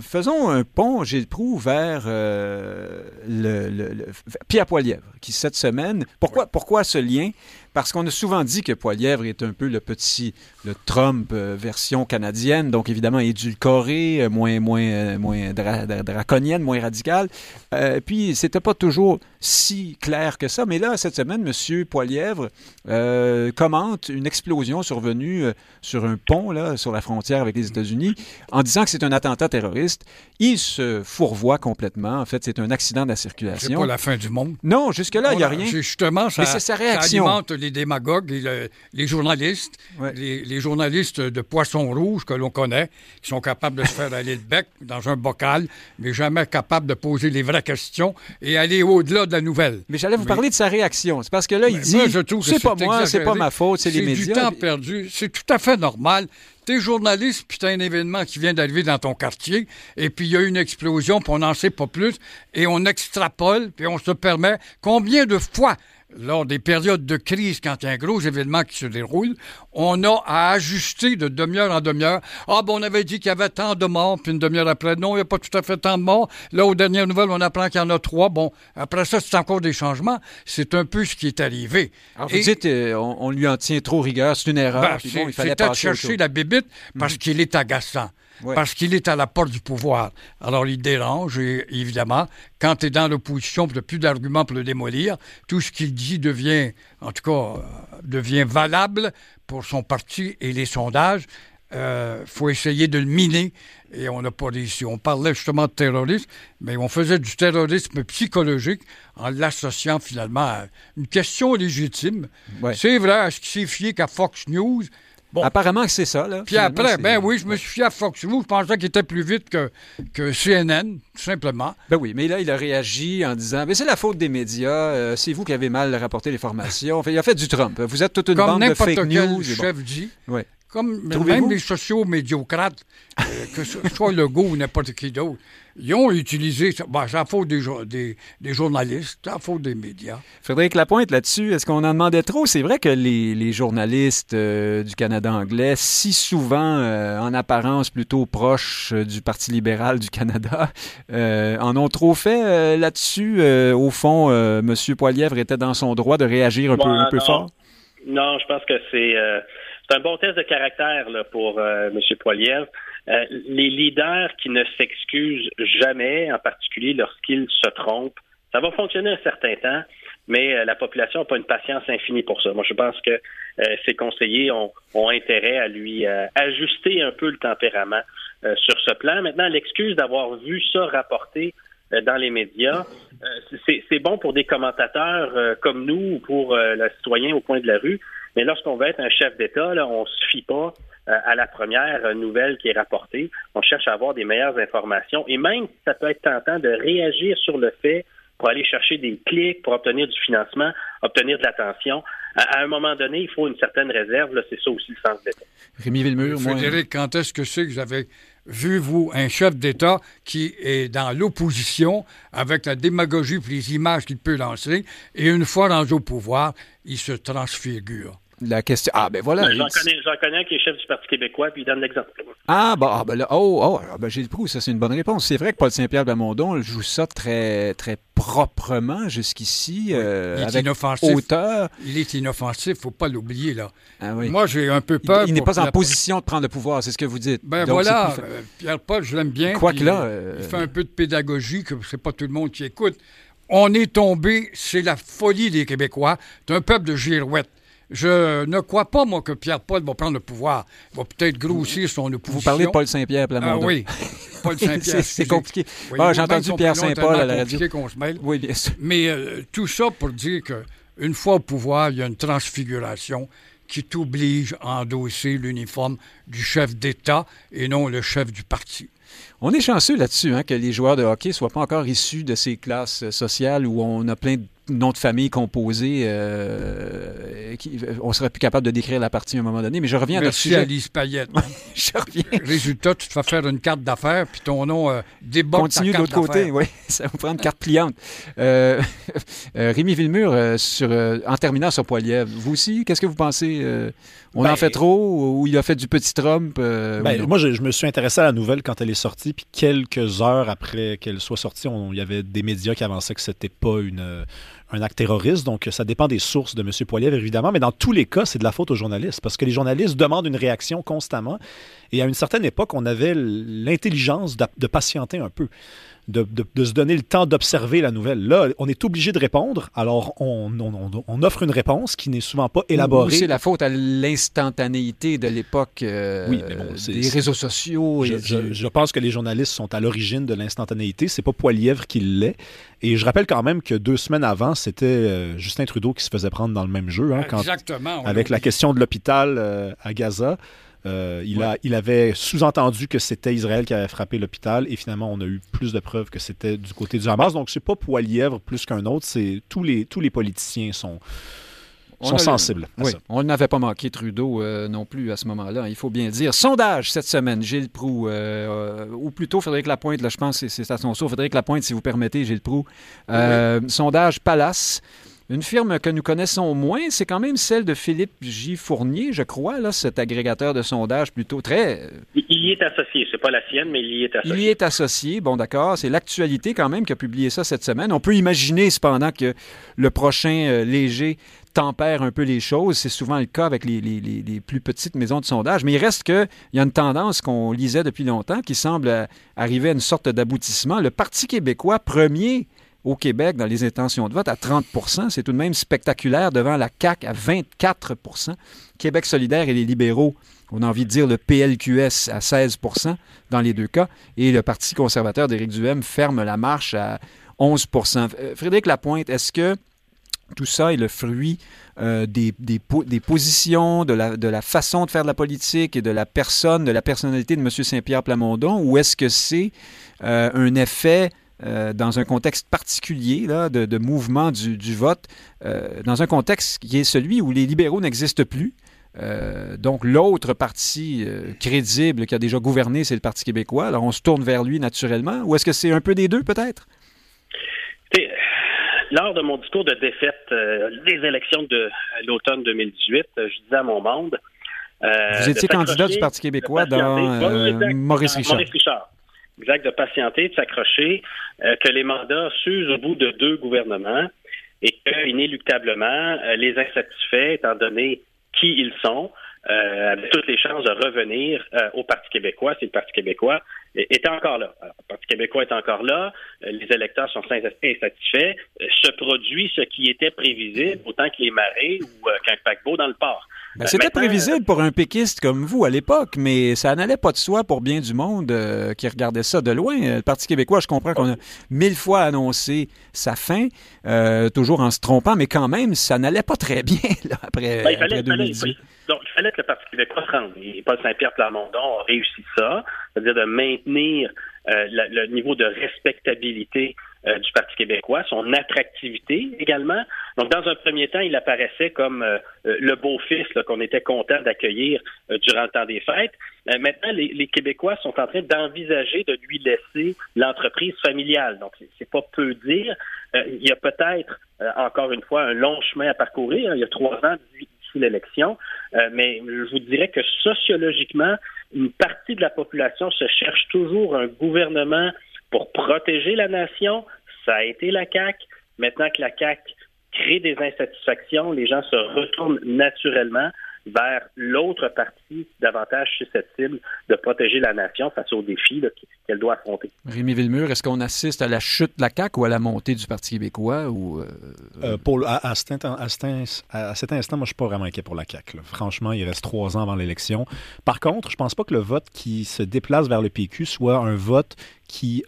faisons un pont, j'ai j'éprouve, vers le, le, Pierre Poilièvre, qui cette semaine... Pourquoi, pourquoi ce lien? Parce qu'on a souvent dit que Poilièvre est un peu le petit, le Trump euh, version canadienne, donc évidemment édulcoré, euh, moins, moins, euh, moins draconienne, moins radicale. puis c'était pas toujours si clair que ça, mais là, cette semaine, M. Poilièvre commente une explosion survenue sur un pont, là, sur la frontière avec les États-Unis, en disant que c'est un attentat terroriste. Il se fourvoie complètement. En fait, c'est un accident de la circulation. C'est pas la fin du monde. Non, jusque-là, il n'y a rien. Justement, ça, mais sa réaction les démagogues, les, journalistes, les, journalistes de poisson rouge que l'on connaît, qui sont capables de se faire aller le bec dans un bocal, mais jamais capables de poser les vraies questions et aller au-delà de la nouvelle. Mais j'allais vous parler de sa réaction. C'est parce que là, il dit c'est pas moi, c'est pas ma faute, c'est les médias. C'est du temps perdu. C'est tout à fait normal. T'es journaliste, puis t'as un événement qui vient d'arriver dans ton quartier, et puis il y a une explosion, puis on n'en sait pas plus, et on extrapole, puis on se permet. Combien de fois lors des périodes de crise, quand il y a un gros événement qui se déroule, on a à ajuster de demi-heure en demi-heure. Ah, bon, on avait dit qu'il y avait tant de morts, puis une demi-heure après, non, il n'y a pas tout à fait tant de morts. Là, aux dernières nouvelles, on apprend qu'il y en a trois. Bon, après ça, c'est encore des changements. C'est un peu ce qui est arrivé. Alors, vous dites, euh, on, lui en tient trop rigueur, c'est une erreur. Ben, bon, il fallait chercher la bébite parce mhm. qu'il est agaçant parce qu'il est à la porte du pouvoir. Alors il dérange, et évidemment, quand tu es dans l'opposition, tu n'as plus d'arguments pour le démolir, tout ce qu'il dit devient, en tout cas, euh, devient valable pour son parti et les sondages. Il euh, faut essayer de le miner et on n'a pas réussi. On parlait justement de terrorisme, mais on faisait du terrorisme psychologique en l'associant finalement à une question légitime. C'est vrai, est-ce qu'il s'est fié qu'à Fox News? Apparemment que c'est ça. Là, Puis après, ben oui, je me suis fié à Fox News. Je pensais qu'il était plus vite que, que CNN, tout simplement. Ben oui, mais là, il a réagi en disant Mais c'est la faute des médias, euh, c'est vous qui avez mal rapporté l'information. il a fait du Trump. Vous êtes toute une bande de fake news. chef dit. Comme même les sociaux médiocrates, euh, que ce soit Legault ou n'importe qui d'autre, ils ont utilisé ça. Ben, ça faute des, des, des, journalistes, ça faute des médias. Frédéric Lapointe, là-dessus, est-ce qu'on en demandait trop? C'est vrai que les, les journalistes euh, du Canada anglais, si souvent euh, en apparence plutôt proches du Parti libéral du Canada, (laughs) en ont trop fait là-dessus? au fond, M. Poilièvre était dans son droit de réagir un peu, un peu fort? Non, je pense que c'est c'est un bon test de caractère là, pour euh, M. Poilievre. Euh, les leaders qui ne s'excusent jamais, en particulier lorsqu'ils se trompent, ça va fonctionner un certain temps, mais euh, la population n'a pas une patience infinie pour ça. Moi, je pense que ses conseillers ont, intérêt à lui ajuster un peu le tempérament sur ce plan. Maintenant, l'excuse d'avoir vu ça rapporté dans les médias, c'est bon pour des commentateurs comme nous ou pour le citoyen au coin de la rue, mais lorsqu'on veut être un chef d'État, on ne se fie pas euh, à la première nouvelle qui est rapportée. On cherche à avoir des meilleures informations. Et même si ça peut être tentant de réagir sur le fait pour aller chercher des clics, pour obtenir du financement, obtenir de l'attention, à, un moment donné, il faut une certaine réserve. C'est ça aussi le sens d'État. Rémi Villemur, moi... Frédéric, quand est-ce que c'est que vous avez vu, vous, un chef d'État qui est dans l'opposition avec la démagogie et les images qu'il peut lancer, et une fois dans au pouvoir, il se transfigure? La question. Ah, ben voilà. J'en connais, connais, qui est chef du Parti québécois, puis il donne l'exemple. Ah, bah, ah, ben là, oh, oh, ah, ben j'ai le prou, ça c'est une bonne réponse. C'est vrai que Paul Saint-Pierre Blamondon joue ça très, très proprement jusqu'ici, euh, il est avec inoffensif. hauteur. Il est inoffensif, faut pas l'oublier, là. Ah, oui. Moi, j'ai un peu peur. Il, n'est pas en position de prendre le pouvoir, c'est ce que vous dites. Ben voilà, euh, Pierre-Paul, je l'aime bien. Quoi que là... Euh, il fait un peu de pédagogie, que c'est pas tout le monde qui écoute. On est tombé, c'est la folie des Québécois, d'un peuple de girouettes. Je ne crois pas, moi, que Pierre-Paul va prendre le pouvoir. Il va peut-être grossir son opposition. Vous parlez de Paul Saint-Pierre, Ah oui. (laughs) Paul Saint-Pierre. c'est compliqué. ah, J'ai entendu Pierre Saint-Paul à la radio. qu'on se mêle. Oui, bien sûr. Mais euh, tout ça pour dire qu'une fois au pouvoir, il y a une transfiguration qui t'oblige à endosser l'uniforme du chef d'État et non le chef du parti. On est chanceux là-dessus, hein, que les joueurs de hockey ne soient pas encore issus de ces classes sociales où on a plein de nom de famille composé, euh, qui, on serait plus capable de décrire la partie à un moment donné. Mais je reviens à notre sujet. Alice Payette. (laughs) je reviens. Résultat, tu te fais faire une carte d'affaires, puis ton nom euh, Continue de l'autre côté, oui. (laughs) Ça vous prend une carte pliante. Euh, (laughs) euh Rémi Villemur, euh, sur, en terminant sur Poiliev, vous aussi, qu'est-ce que vous pensez? on ben, en fait trop ou il a fait du petit Trump? Ben, moi, je, me suis intéressé à la nouvelle quand elle est sortie, puis quelques heures après qu'elle soit sortie, il y avait des médias qui avançaient que c'était pas une un acte terroriste. Donc, ça dépend des sources de M. Poiliev, évidemment. Mais dans tous les cas, c'est de la faute aux journalistes parce que les journalistes demandent une réaction constamment. Et à une certaine époque, on avait l'intelligence de patienter un peu de, se donner le temps d'observer la nouvelle. Là, on est obligé de répondre, alors on, offre une réponse qui n'est souvent pas élaborée. C'est la faute à l'instantanéité de l'époque euh, des réseaux sociaux. je, pense que les journalistes sont à l'origine de l'instantanéité. C'est pas Poilièvre qui l'est. Et je rappelle quand même que deux semaines avant, c'était euh, Justin Trudeau qui se faisait prendre dans le même jeu. Hein, Exactement. avec la question de l'hôpital euh, à Gaza. Euh, il, a, il avait sous-entendu que c'était Israël qui avait frappé l'hôpital et finalement, on a eu plus de preuves que c'était du côté du Hamas. Donc, c'est pas Poilièvre plus qu'un autre, c'est tous les, tous les politiciens sont, sont sensibles. oui, on n'avait pas manqué Trudeau euh, non plus à ce moment-là, il faut bien le dire. Sondage cette semaine, Gilles Proux, euh, ou plutôt Frédéric Lapointe, là, je pense que c'est à son tour. Frédéric Lapointe, si vous permettez, Gilles Proux. Sondage Palace. Une firme que nous connaissons moins, c'est quand même celle de Philippe J. Fournier, je crois, là, cet agrégateur de sondage plutôt très... Il y est associé, c'est pas la sienne, mais il y est associé. Il y est associé, bon d'accord, c'est l'actualité quand même qui a publié ça cette semaine. On peut imaginer cependant que le prochain euh, léger tempère un peu les choses. C'est souvent le cas avec les, les, plus petites maisons de sondage. Mais il reste qu'il y a une tendance qu'on lisait depuis longtemps qui semble euh, arriver à une sorte d'aboutissement. Le Parti québécois, premier au Québec dans les intentions de vote à 30% C'est tout de même spectaculaire devant la CAQ à 24% Québec solidaire et les libéraux, on a envie de dire le PLQS à 16% dans les deux cas. Et le Parti conservateur d'Éric Duhem ferme la marche à 11% euh, Frédéric Lapointe, est-ce que tout ça est le fruit euh, des, positions, de la, de la, façon de faire de la politique et de la personne, de la personnalité de M. Saint-Pierre Plamondon, ou est-ce que c'est euh, un effet euh, dans un contexte particulier là, de, mouvement du, vote, euh, dans un contexte qui est celui où les libéraux n'existent plus. Euh, donc l'autre parti crédible qui a déjà gouverné, c'est le Parti québécois. Alors on se tourne vers lui naturellement. Ou est-ce que c'est un peu des deux peut-être? Lors de mon discours de défaite des élections de l'automne 2018, je disais à mon monde. Vous étiez candidat du Parti québécois dans Maurice Richard. Maurice Richard exact, de patienter, de s'accrocher, euh, que les mandats s'usent au bout de deux gouvernements et que, inéluctablement, euh, les insatisfaits, étant donné qui ils sont, euh, toutes les chances de revenir au Parti québécois, si le Parti québécois était encore là. Le Parti québécois est encore là, les électeurs sont insatisfaits, se produit ce qui était prévisible, autant qu'il est marées ou qu'un paquebot dans le port. Ben, c'était prévisible pour un péquiste comme vous à l'époque, mais ça n'allait pas de soi pour bien du monde euh, qui regardait ça de loin. Le Parti québécois, je comprends qu'on a mille fois annoncé sa fin, euh, toujours en se trompant, mais quand même, ça n'allait pas très bien (laughs) après, ben, il fallait, donc, il fallait que le Parti québécois se rende. Et Paul Saint-Pierre Plamondon a réussi ça, c'est-à-dire de maintenir euh, le niveau de respectabilité euh, du Parti québécois, son attractivité également. Donc, dans un premier temps, il apparaissait comme euh, euh, le beau-fils qu'on était content d'accueillir durant le temps des fêtes. maintenant, les, Québécois sont en train d'envisager de lui laisser l'entreprise familiale. Donc, c'est pas peu dire. il y a peut-être, encore une fois, un long chemin à parcourir. Il y a trois ans d'ici l'élection. mais je vous dirais que sociologiquement, une partie de la population se cherche toujours un gouvernement pour protéger la nation. Ça a été la CAQ. Maintenant que la CAQ crée des insatisfactions, les gens se retournent naturellement vers l'autre partie davantage susceptible de protéger la nation face aux défis qu'elle doit affronter. Rémi Villemur, est-ce qu'on assiste à la chute de la CAQ ou à la montée du Parti québécois? Ou, euh, pour, à, cet instant, moi, je suis pas vraiment inquiet pour la CAQ. Franchement, il reste trois ans avant l'élection. Par contre, je pense pas que le vote qui se déplace vers le PQ soit un vote qui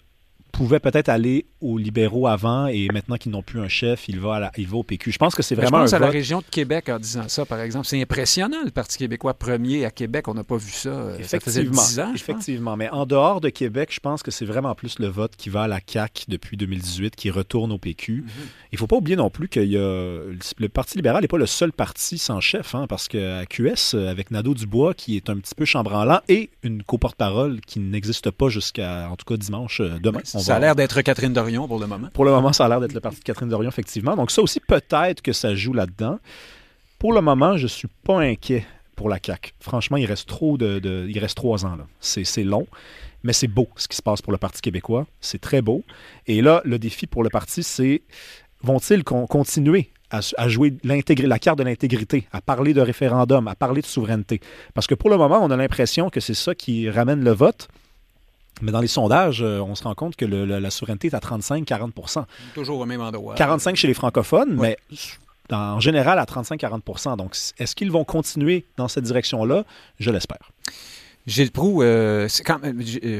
pouvait peut-être aller aux libéraux avant et maintenant qu'ils n'ont plus un chef, il va, à il va au PQ. Je pense que c'est vraiment. Je pense à la région de Québec en disant ça, par exemple. C'est impressionnant, le Parti québécois premier à Québec. On n'a pas vu ça. Effectivement. Ça faisait 10 ans, effectivement. Mais en dehors de Québec, je pense que c'est vraiment plus le vote qui va à la CAQ depuis 2018 qui retourne au PQ. Mhm. Il ne faut pas oublier non plus que le Parti libéral n'est pas le seul parti sans chef, hein, parce qu'à QS, avec Nadeau Dubois, qui est un petit peu chambranlant, et une co-porte-parole qui n'existe pas jusqu'à, en tout cas, dimanche, euh, demain. Ça a l'air d'être Catherine Dorion pour le moment. Pour le moment, ça a l'air d'être le parti de Catherine Dorion, effectivement. Donc ça aussi, peut-être que ça joue là-dedans. Pour le moment, je ne suis pas inquiet pour la CAQ. Franchement, il reste trop de, il reste trois ans. C'est long, mais c'est beau ce qui se passe pour le Parti québécois. C'est très beau. Et là, le défi pour le parti, c'est vont-ils continuer à, à jouer la carte de l'intégrité, à parler de référendum, à parler de souveraineté? Parce que pour le moment, on a l'impression que c'est ça qui ramène le vote. Mais dans les sondages, euh, on se rend compte que la souveraineté est à 35-40 Toujours au même endroit. 45 chez les francophones, mais en général à 35-40 Donc, est-ce qu'ils vont continuer dans cette direction-là? Je l'espère. Gilles Proux, euh, quand, euh,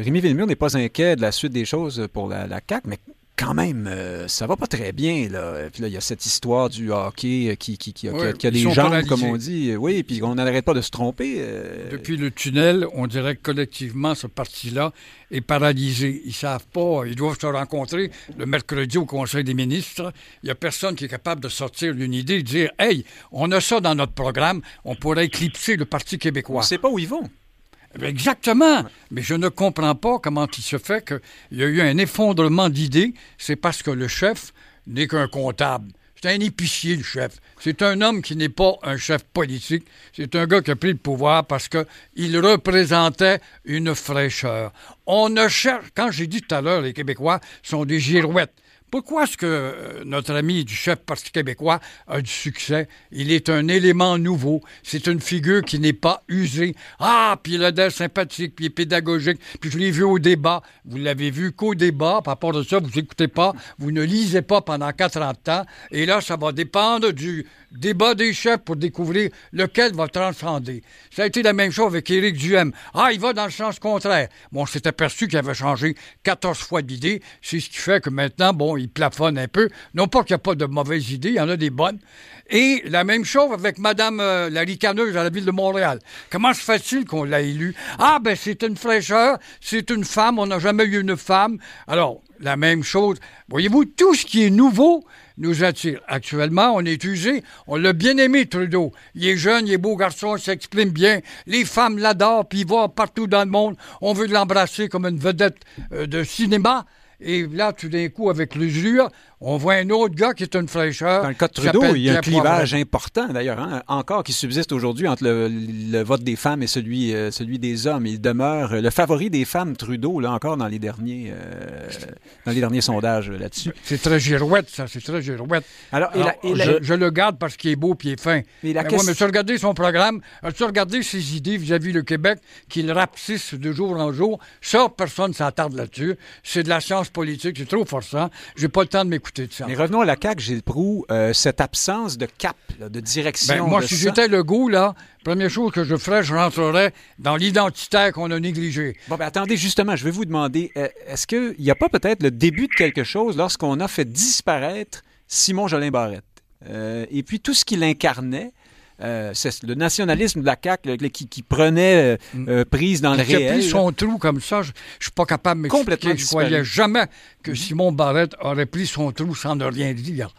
Rémi Villemur n'est pas inquiet de la suite des choses pour la, la CAQ, mais quand même, euh, ça va pas très bien. Là. Puis là, il y a cette histoire du hockey qui, qui, qui, a, des jambes, comme on dit. Oui, puis on n'arrête pas de se tromper. Euh. Depuis le tunnel, on dirait que collectivement, ce parti-là est paralysé. Ils savent pas. Ils doivent se rencontrer le mercredi au Conseil des ministres. Il y a personne qui est capable de sortir une idée et dire Hey, on a ça dans notre programme, on pourrait éclipser le Parti québécois. On ne sait pas où ils vont. Exactement. Mais je ne comprends pas comment il se fait qu'il y a eu un effondrement d'idées. C'est parce que le chef n'est qu'un comptable. C'est un épicier, le chef. C'est un homme qui n'est pas un chef politique. C'est un gars qui a pris le pouvoir parce qu'il représentait une fraîcheur. On ne cherche, quand j'ai dit tout à l'heure, les Québécois sont des girouettes. Pourquoi est-ce que euh, notre ami du chef Parti québécois a du succès? Il est un élément nouveau. C'est une figure qui n'est pas usée. Ah, puis il a sympathique, puis il est pédagogique. Puis je l'ai vu au débat. Vous l'avez vu qu'au débat. Par rapport à ça, vous n'écoutez pas, vous ne lisez pas pendant 40 ans. Et là, ça va dépendre du débat des chefs pour découvrir lequel va transcender. Ça a été la même chose avec Éric Duhem. Ah, il va dans le sens contraire. Bon, on s'est aperçu qu'il avait changé 14 fois d'idée. C'est ce qui fait que maintenant, bon, il plafonne un peu. Non pas qu'il n'y a pas de mauvaises idées, il y en a des bonnes. Et la même chose avec Madame euh, la ricaneuse à la ville de Montréal. Comment se fait-il qu'on l'a élue? Ah, ben c'est une fraîcheur, c'est une femme, on n'a jamais eu une femme. Alors, la même chose. Voyez-vous, tout ce qui est nouveau nous attire. Actuellement, on est usé. On l'a bien aimé, Trudeau. Il est jeune, il est beau garçon, il s'exprime bien. Les femmes l'adorent, puis il va partout dans le monde. On veut l'embrasser comme une vedette euh, de cinéma. Et là, tout d'un coup, avec l'usure, on voit un autre gars qui est une fraîcheur. Dans le cas de Trudeau, il y a un clivage important, d'ailleurs, hein, encore qui subsiste aujourd'hui entre le, vote des femmes et celui, euh, celui des hommes. Il demeure le favori des femmes, Trudeau, là encore, dans les derniers, euh, dans les derniers sondages là-dessus. C'est très girouette, ça, c'est très girouette. Alors, je, le garde parce qu'il est beau et il est fin. Mais, la mais, tu as regardé son programme, as-tu regardé ses idées vis-à-vis le Québec, qu'il rapetisse de jour en jour? Ça, personne ne s'attarde là-dessus. C'est de la science politique, c'est trop forçant. J'ai pas le temps de m'écouter mais revenons à la CAQ, Gilles Proux, euh, cette absence de cap, de direction. Ben, moi, si j'étais le goût, là, première chose que je ferais, je rentrerais dans l'identitaire qu'on a négligé. Bon, ben, attendez, justement, je vais vous demander, euh, est-ce qu'il n'y a pas peut-être le début de quelque chose lorsqu'on a fait disparaître Simon Jolin Barrette? Euh, et puis tout ce qu'il incarnait, euh, c'est le nationalisme de la CAQ qui, prenait euh, mm. euh, prise dans le réel. Il a pris son trou comme ça, je ne suis pas capable de m'expliquer. Je ne croyais jamais que mm-hmm. Simon Barrette aurait pris son trou sans ne rien dire.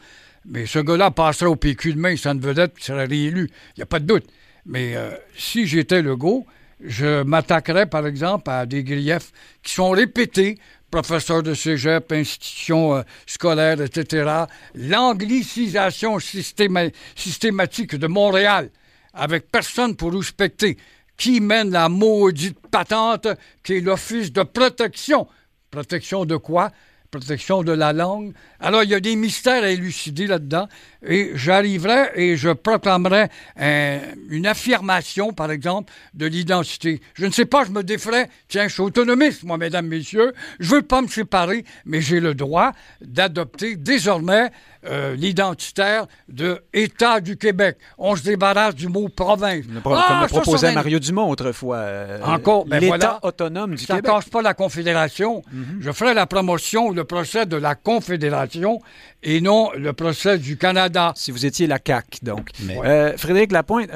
Mais ce gars-là passerait au PQ demain, ça ne vedette, il serait réélu. Il n'y a pas de doute. Mais si j'étais le go, je m'attaquerais, par exemple, à des griefs qui sont répétés professeurs de cégep, institutions euh, scolaires, etc. L'anglicisation systématique de Montréal, avec personne pour respecter, qui mène la maudite patente qui est l'Office de protection. Protection de quoi? Protection de la langue. Alors, il y a des mystères à élucider là-dedans. Et j'arriverai et je proclamerai une affirmation, par exemple, de l'identité. Je ne sais pas, je me défrais. Tiens, je suis autonomiste, moi, mesdames, messieurs. Je veux pas me séparer, mais j'ai le droit d'adopter désormais euh, l'identitaire de État du Québec. On se débarrasse du mot province. Comme ah, le proposait Mario Dumont autrefois. Euh, Encore, ben l'État autonome du Québec. Ça ne casse pas la Confédération. Mhm. Je ferai la promotion, le procès de la Confédération et non le procès du Canada. Si vous étiez la CAQ, donc. Euh, Frédéric Lapointe...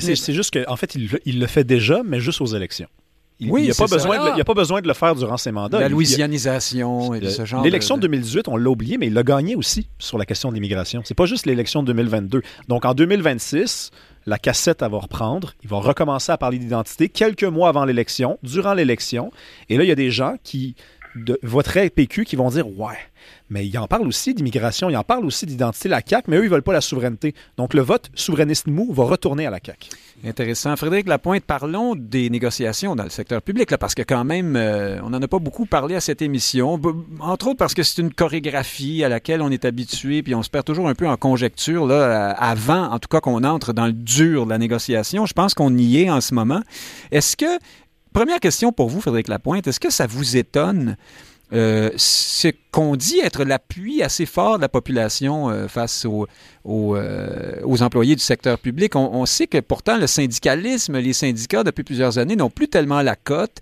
c'est juste qu'en fait, il le fait déjà, mais juste aux élections. Il n'y a, pas besoin de, a pas besoin de le faire durant ses mandats. La louisianisation et ce genre L'élection de... 2018, on l'a oublié, mais il l'a gagné aussi sur la question de l'immigration. C'est pas juste l'élection de 2022. Donc en 2026, la cassette va reprendre. Il va recommencer à parler d'identité quelques mois avant l'élection, durant l'élection. Et là, il y a des gens qui de, voteraient PQ qui vont dire Ouais, mais il en parle aussi d'immigration, il en parle aussi d'identité, la CAQ, mais eux, ils veulent pas la souveraineté. Donc le vote souverainiste mou va retourner à la CAQ. Intéressant. Frédéric Lapointe, parlons des négociations dans le secteur public, là, parce que quand même, euh, on n'en a pas beaucoup parlé à cette émission, entre autres parce que c'est une chorégraphie à laquelle on est habitué, puis on se perd toujours un peu en conjecture, là, avant, en tout cas, qu'on entre dans le dur de la négociation. Je pense qu'on y est en ce moment. Est-ce que, première question pour vous, Frédéric Lapointe, est-ce que ça vous étonne euh, ce qu'on dit être l'appui assez fort de la population euh, face aux, euh, aux, employés du secteur public. On, sait que pourtant le syndicalisme, les syndicats depuis plusieurs années n'ont plus tellement la cote.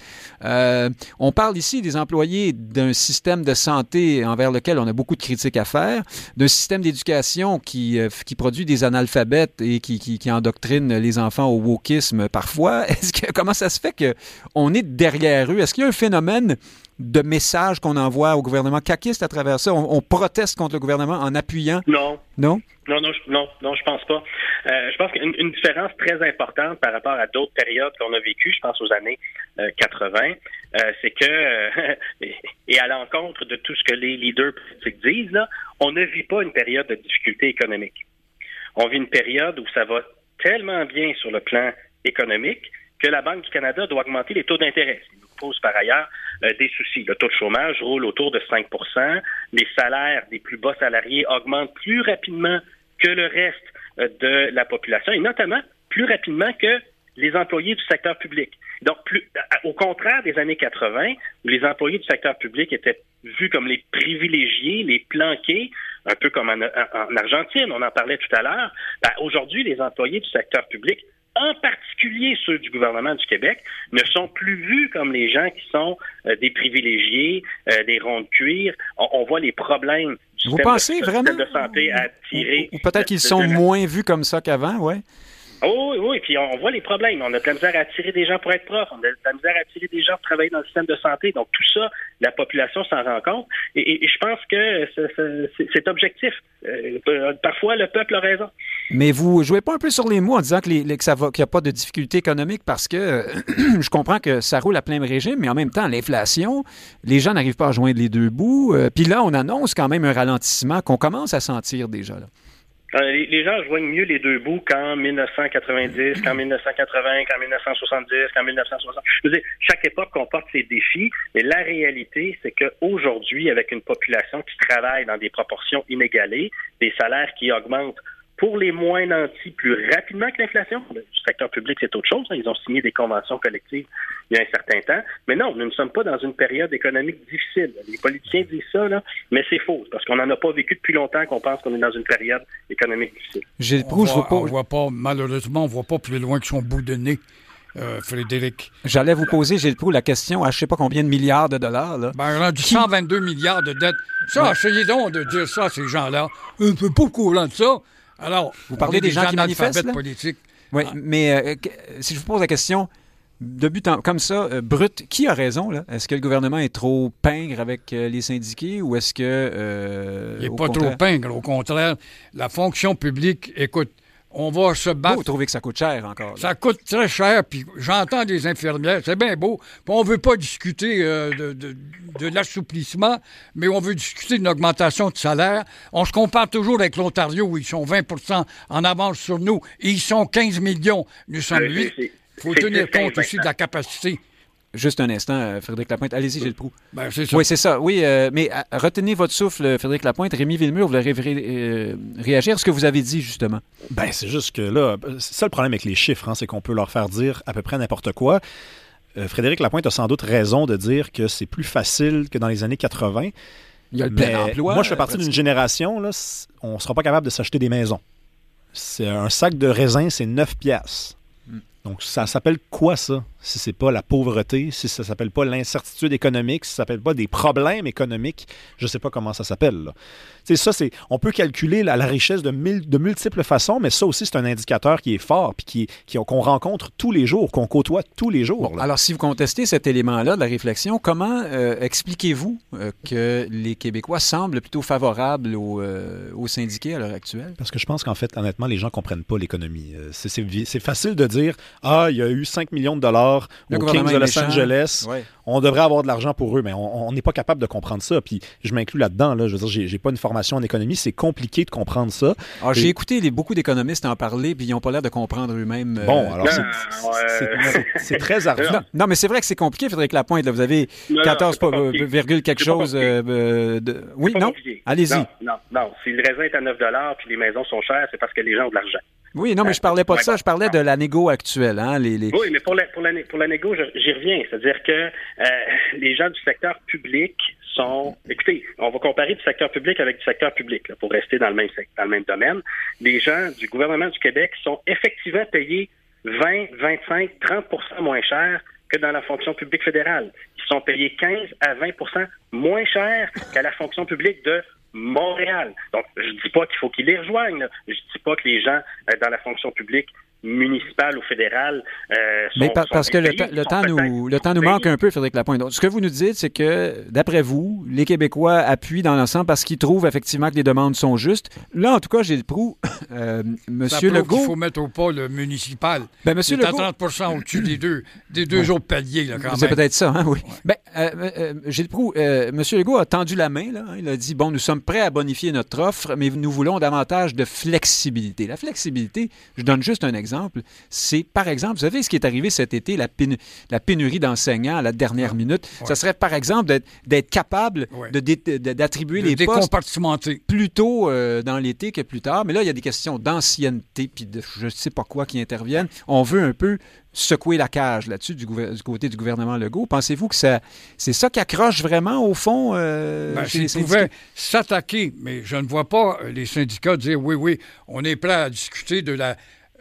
on parle ici des employés d'un système de santé envers lequel on a beaucoup de critiques à faire, d'un système d'éducation qui, qui produit des analphabètes et qui, qui, qui, endoctrine les enfants au wokisme parfois. (laughs) Est-ce que comment ça se fait qu'on est derrière eux? Est-ce qu'il y a un phénomène de messages qu'on envoie au gouvernement caquiste à travers ça? On, proteste contre le gouvernement en appuyant? Non. Non? Non, non, non, non, je pense pas. Euh, je pense qu'une une différence très importante par rapport à d'autres périodes qu'on a vécues, je pense aux années 80, euh, euh, c'est que, (laughs) et à l'encontre de tout ce que les leaders politiques disent, là, on ne vit pas une période de difficulté économique. On vit une période où ça va tellement bien sur le plan économique que la Banque du Canada doit augmenter les taux d'intérêt par ailleurs euh, des soucis. Le taux de chômage roule autour de 5% Les salaires des plus bas salariés augmentent plus rapidement que le reste euh, de la population et notamment plus rapidement que les employés du secteur public. Donc, plus, au contraire des années 80, où les employés du secteur public étaient vus comme les privilégiés, les planqués, un peu comme en, Argentine, on en parlait tout à l'heure, ben, aujourd'hui, les employés du secteur public en particulier ceux du gouvernement du Québec, ne sont plus vus comme les gens qui sont euh, des privilégiés, euh, des ronds de cuir. On, voit les problèmes du Vous pensez de, vraiment? de santé à tirer. Ou, peut-être qu'ils sont moins vus comme ça qu'avant, ouais. Oh, oui, oui, puis on voit les problèmes. On a de la misère à attirer des gens pour être prof, on a de la misère à attirer des gens pour travailler dans le système de santé. Donc tout ça, la population s'en rend compte. Et, je pense que c'est objectif. Euh, parfois, le peuple a raison. Mais vous jouez pas un peu sur les mots en disant que les, qu'il n'y a pas de difficulté économique parce que (clears throat) je comprends que ça roule à plein régime, mais en même temps, l'inflation, les gens n'arrivent pas à joindre les deux bouts. Euh, puis là, on annonce quand même un ralentissement qu'on commence à sentir déjà. Euh, les, gens joignent mieux les deux bouts qu'en 1990, qu'en 1980, qu'en 1970, qu'en 1960. Je veux dire, chaque époque comporte ses défis, mais la réalité, c'est qu'aujourd'hui, avec une population qui travaille dans des proportions inégalées, des salaires qui augmentent pour les moins nantis plus rapidement que l'inflation. Le secteur public, c'est autre chose. Hein. Ils ont signé des conventions collectives il y a un certain temps. Mais non, nous ne sommes pas dans une période économique difficile. Les politiciens disent ça, là, mais c'est faux, parce qu'on n'en a pas vécu depuis longtemps qu'on pense qu'on est dans une période économique difficile. Gilles Proux, je vois voit pas, malheureusement, on ne voit pas plus loin que son bout de nez. Euh, Frédéric. J'allais vous poser, Gilles Proux, la question à je ne sais pas combien de milliards de dollars. Là. Ben, du 122 milliards de dettes. Ça, essayez donc de dire ça à ces gens-là. Un peu pas courant de ça. Alors, vous parlez des gens, qui manifestent. Oui, ah. mais euh, si je vous pose la question, de but comme ça, euh, brut, qui a raison? là? Est-ce que le gouvernement est trop pingre avec euh, les syndiqués ou est-ce que... Il n'est pas trop pingre, au contraire. La fonction publique, écoute, on va se battre. Vous trouvez que ça coûte cher encore? Ça coûte très cher, puis j'entends des infirmières, c'est bien beau, puis on veut pas discuter euh, de, de, l'assouplissement, mais on veut discuter d'une augmentation de salaire. On se compare toujours avec l'Ontario, où ils sont 20% en avance sur nous, et ils sont 15 millions. Nous sommes 8. Il faut tenir compte aussi de la capacité Juste un instant, euh, Frédéric Lapointe. Allez-y, j'ai le prou. Ben, c'est ça. Oui, c'est ça. Oui, euh, mais euh, retenez votre souffle, Frédéric Lapointe. Rémi Villemur, vous voulez ré- euh, réagir à ce que vous avez dit, justement. Ben, c'est juste que là, c'est ça le problème avec les chiffres, hein, c'est qu'on peut leur faire dire à peu près n'importe quoi. Euh, Frédéric Lapointe a sans doute raison de dire que c'est plus facile que dans les années 80. Il y a le mais plein emploi. moi, je fais partie d'une génération, là, on ne sera pas capable de s'acheter des maisons. C'est un sac de raisin, c'est 9 piastres. Hmm. Donc, ça s'appelle quoi, ça? Si c'est pas la pauvreté, si ça s'appelle pas l'incertitude économique, si ça s'appelle pas des problèmes économiques, je sais pas comment ça s'appelle. sais, ça, c'est, on peut calculer la, la richesse de, mille- de multiples façons, mais ça aussi, c'est un indicateur qui est fort, puis qui, qui- qu'on rencontre tous les jours, qu'on côtoie tous les jours. Bon, alors, si vous contestez cet élément-là de la réflexion, comment euh, expliquez-vous euh, que les Québécois semblent plutôt favorables aux, euh, aux syndiqués à l'heure actuelle? Parce que je pense qu'en fait, honnêtement, les gens comprennent pas l'économie. Euh, C'est, c'est c'est facile de dire Ah, il y a eu 5 millions de dollars Le aux gouvernement Kings de Los méchant. Angeles. Ouais. On devrait avoir de l'argent pour eux, mais on n'est pas capable de comprendre ça. Puis je m'inclus là-dedans. Là. Je veux dire, j'ai, pas une formation en économie. C'est compliqué de comprendre ça. Alors, j'ai écouté les- beaucoup d'économistes en parler, puis ils n'ont pas l'air de comprendre eux-mêmes. euh, Bon, alors c'est, ouais. c'est- c'est- c'est très ardu. Non, non, mais c'est vrai que c'est compliqué, Frédéric Lapointe. là. Vous avez Non, non, 14, c'est pas pas- compliqué. virgule quelque chose. euh, euh, de... Oui, non? compliqué. Allez-y. Non, non, non. Si le raisin est à 9 puis les maisons sont chères, c'est parce que les gens ont de l'argent. Oui, non, mais je parlais pas de ça. Je parlais de la négo actuelle. Hein, les, les... Oui, mais pour la, pour pour la négo, j'y reviens. C'est-à-dire que euh, les gens du secteur public sont... Écoutez, on va comparer du secteur public avec du secteur public, pour rester dans le même dans le même domaine. Les gens du gouvernement du Québec sont effectivement payés 20, 25, 30% moins cher que dans la fonction publique fédérale. Ils sont payés 15 à 20% moins cher qu'à la fonction publique de Montréal. Donc, je dis pas qu'il faut qu'ils les rejoignent. Je dis pas que les gens euh, dans la fonction publique municipale ou fédérale euh, sont, Mais par- sont parce que le, le temps nous, le temps nous manque un peu, Frédéric Lapointe. Donc, ce que vous nous dites, c'est que, d'après vous, les Québécois appuient dans l'ensemble parce qu'ils trouvent effectivement que les demandes sont justes. Là, en tout cas, j'ai le prou. (laughs) Euh, Legault. faut mettre au pas le municipal. Ben, Monsieur C'est à Legault. 30 au-dessus des deux, des deux autres paliers, là, quand C'est même. peut-être ça, hein, oui. Ben, euh, Gilles Proulx, euh, M. Legault a tendu la main. Là, hein. il a dit bon, nous sommes prêts à bonifier notre offre, mais nous voulons davantage de flexibilité. La flexibilité, je donne juste un exemple. C'est, par exemple, vous savez ce qui est arrivé cet été, la, pénu- la pénurie d'enseignants à la dernière minute? Ça serait, par exemple, d'être, capable Ouais. d'attribuer les postes plus tôt euh, dans l'été que plus tard. Mais là, il y a des questions d'ancienneté puis de je ne sais pas quoi qui interviennent. On veut un peu secouer la cage là-dessus du, côté du gouvernement Legault. Pensez-vous que ça, c'est ça qui accroche vraiment au fond euh, Ben, S'ils pouvaient s'attaquer, mais je ne vois pas euh, les syndicats dire oui, oui, on est prêt à discuter de la,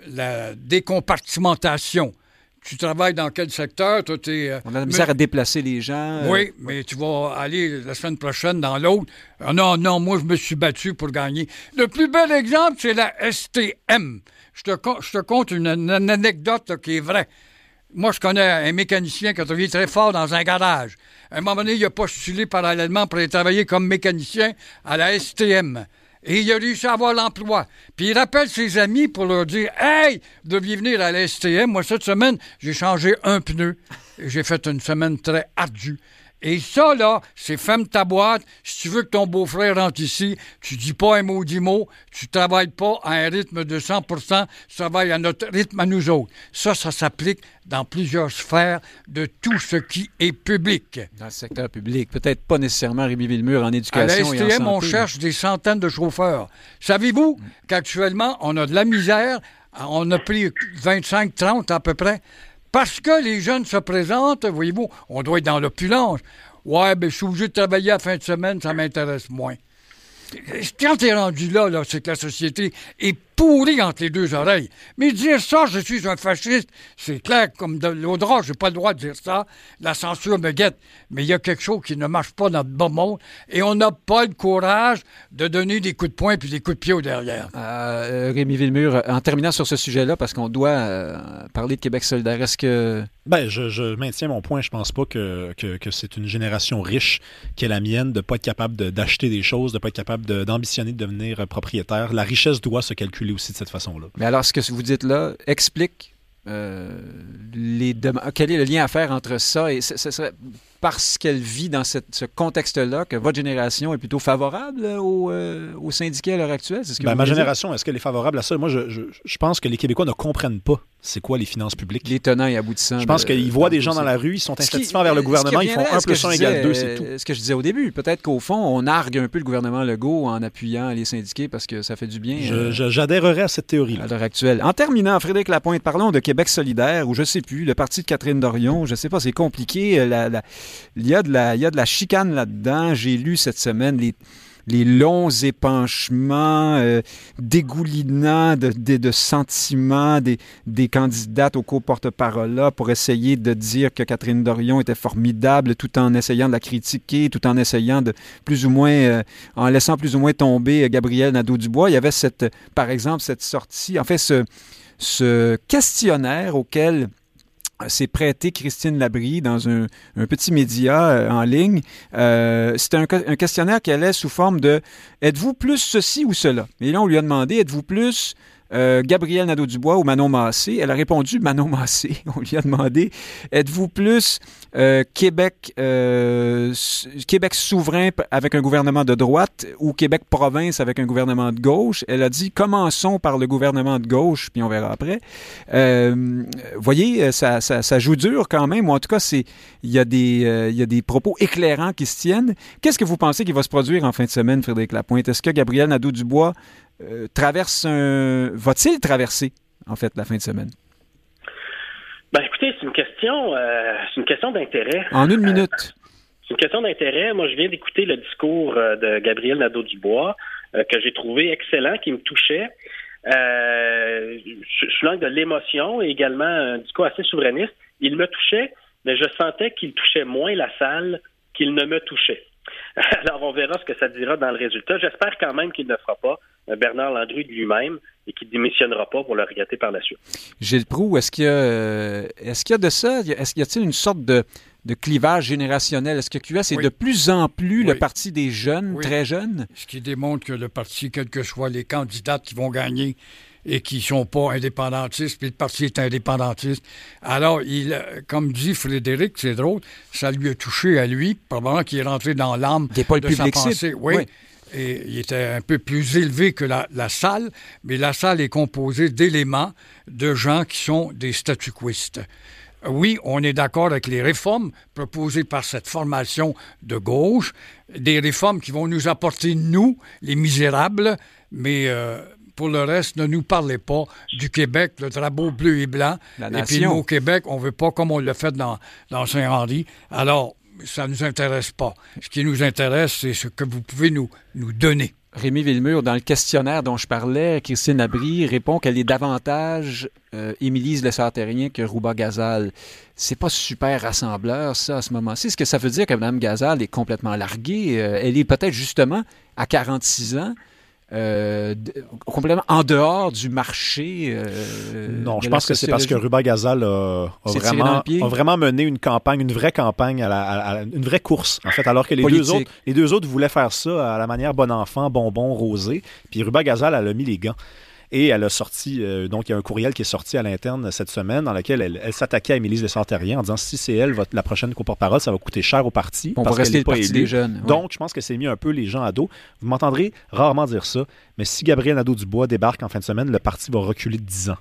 la décompartimentation. Tu travailles dans quel secteur? Toi, euh, On a la misère à déplacer les gens. euh, Oui, mais tu vas aller la semaine prochaine dans l'autre. Ah non, non, moi, je me suis battu pour gagner. Le plus bel exemple, c'est la STM. Je te, je te conte une, une anecdote là, qui est vraie. Moi, je connais un mécanicien qui a travaillé très fort dans un garage. À un moment donné, il a postulé parallèlement pour aller travailler comme mécanicien à la STM. Et il a réussi à avoir l'emploi. Puis il rappelle ses amis pour leur dire Hey, vous deviez venir à la STM. Moi, cette semaine, j'ai changé un pneu. J'ai fait une semaine très ardue. Et ça, là, c'est ferme ta boîte. Si tu veux que ton beau-frère rentre ici, tu dis pas un maudit mot, tu travailles pas à un rythme de 100% tu travailles à notre rythme à nous autres. Ça, ça s'applique dans plusieurs sphères de tout ce qui est public. Dans le secteur public. Peut-être pas nécessairement Rémi Villemur en À la éducation et en STM, on cherche des centaines de chauffeurs. Savez-vous qu'actuellement, on a de la misère? On a pris 25, 30 à peu près. Parce que les jeunes se présentent, voyez-vous, on doit être dans l'opulence. Ouais, ben, je suis obligé de travailler à la fin de semaine, ça m'intéresse moins. Quand t'es rendu là, là c'est que la société est pourrie entre les deux oreilles. Mais dire ça, je suis un fasciste, c'est clair comme de l'eau de roche, j'ai pas le droit de dire ça. La censure me guette. Mais il y a quelque chose qui ne marche pas dans le bon monde et on n'a pas le courage de donner des coups de poing puis des coups de pied au derrière. Euh, Rémi Villemur, en terminant sur ce sujet-là, parce qu'on doit euh, parler de Québec solidaire, est-ce que Ben, je, je maintiens mon point. Je pense pas que, que, que c'est une génération riche qui est la mienne de pas être capable de- d'acheter des choses, de pas être capable d'ambitionner de, devenir euh, propriétaire. La richesse doit se calculer aussi de cette façon-là. Mais alors, ce que vous dites là explique euh, les demandes. Quel est le lien à faire entre ça et ce, ce serait parce qu'elle vit dans cette, ce contexte-là que votre génération est plutôt favorable aux, euh, aux syndiqués à l'heure actuelle? Ce que Ben, ma génération, est-ce qu'elle est favorable à ça? Moi, je, je- je pense que les Québécois ne comprennent pas c'est quoi les finances publiques. Les tenants et aboutissants. Je pense qu'ils voient des gens dans la rue, ils sont insatisfaits envers le qui gouvernement, ils font reviendrait à 1 ce que plus je 1 égale disais, 2, c'est tout. euh, Ce que je disais au début, peut-être qu'au fond, on nargue un peu le gouvernement Legault en appuyant les syndiqués parce que ça fait du bien. Euh, J'adhérerais à cette théorie-là. à l'heure actuelle. En terminant, Frédéric Lapointe, parlons de Québec solidaire, ou je sais plus, le parti de Catherine Dorion, je sais pas, c'est compliqué. euh, la- la- il, y a de la, il y a de la chicane là-dedans. J'ai lu cette semaine les, les longs épanchements euh, dégoulinants de, sentiments des, des candidates au co-porte-parole là pour essayer de dire que Catherine Dorion était formidable tout en essayant de la critiquer, tout en essayant de plus ou moins, euh, en laissant plus ou moins tomber euh, Gabriel Nadeau-Dubois. Il y avait cette, par exemple, cette sortie, en fait, ce questionnaire auquel s'est prêté Christine Labrie dans un, petit média euh, en ligne. Euh, C'était un, un questionnaire qui allait sous forme de Êtes-vous plus ceci ou cela? Et là, on lui a demandé Êtes-vous plus euh, Gabriel Nadeau-Dubois ou Manon Massé? Elle a répondu (laughs) Manon Massé. On lui a demandé Êtes-vous plus euh, Québec, euh, Québec souverain avec un gouvernement de droite ou Québec province avec un gouvernement de gauche? Elle a dit Commençons par le gouvernement de gauche, puis on verra après. Euh, voyez, ça, ça, joue dur quand même, ou en tout cas, il y, a des, propos éclairants qui se tiennent. Qu'est-ce que vous pensez qui va se produire en fin de semaine, Frédéric Lapointe? Est-ce que Gabriel Nadeau-Dubois euh, traverse un... Va-t-il traverser, en fait, la fin de semaine? Ben écoutez, c'est une question, euh, c'est une question d'intérêt. En une Euh, minute. C'est une question d'intérêt. Moi, je viens d'écouter le discours de Gabriel Nadeau-Dubois, que j'ai trouvé excellent, qui me touchait. Sous l'angle de l'émotion et également un discours assez souverainiste. Il me touchait, mais je sentais qu'il touchait moins la salle qu'il ne me touchait. (laughs) Alors, on verra ce que ça dira dans le résultat. J'espère quand même qu'il ne fera pas euh, Bernard Landru de lui-même et qu'il démissionnera pas pour le regretter par la suite. Gilles Proux, est-ce qu'il y, a, euh, est-ce qu'il y a de ça? Est-ce qu'il y a-t-il une sorte de, de clivage générationnel? Est-ce que QS est de plus en plus le parti des jeunes, Oui. très jeunes? Ce qui démontre que le parti, quels que soient les candidats qui vont gagner et qui ne sont pas indépendantistes, puis le parti est indépendantiste. Alors, il, comme dit Frédéric, c'est drôle, ça lui a touché à lui, probablement qu'il est rentré dans l'âme de public sa pensée. Oui. Oui. Et il était un peu plus élevé que la, la salle, mais la salle est composée d'éléments de gens qui sont des statuquistes. Oui, on est d'accord avec les réformes proposées par cette formation de gauche, des réformes qui vont nous apporter, nous, les misérables, mais euh, pour le reste, ne nous parlez pas du Québec, le drapeau bleu et blanc. La et puis nous, au Québec, on veut pas comme on l'a fait dans, dans Saint-Henri. Alors, ça ne nous intéresse pas. Ce qui nous intéresse, c'est ce que vous pouvez nous, nous donner. Rémi Villemur, dans le questionnaire dont je parlais, Christine Labrie répond qu'elle est davantage euh, Émilise Lessard-Terrien que Rouba Gazal. C'est pas super rassembleur, ça, à ce moment-ci. Est-ce que ça veut dire que Mme Gazal est complètement larguée? Euh, elle est peut-être justement à 46 ans, euh, complètement en dehors du marché. euh, Non, je pense que c'est parce que. Ruba Gazal a, vraiment, a mené une campagne, une vraie campagne, à la- à la- une vraie course, en fait, alors que les deux, autres, les deux autres voulaient faire ça à la manière bon enfant, bonbon, rosé. Puis Ruba Gazal, elle a mis les gants. Et elle a sorti, euh, donc il y a un courriel qui est sorti à l'interne cette semaine dans lequel elle, elle s'attaquait à Émilie Lessard-Terrien en disant si c'est elle votre- la prochaine co-porte-parole, ça va coûter cher au parti. On va parce qu'elle rester le parti des jeunes. ouais. Donc, je pense que c'est mis un peu les gens à dos. Vous m'entendrez rarement dire ça, mais si Gabriel Nadeau-Dubois débarque en fin de semaine, le parti va reculer de 10 ans.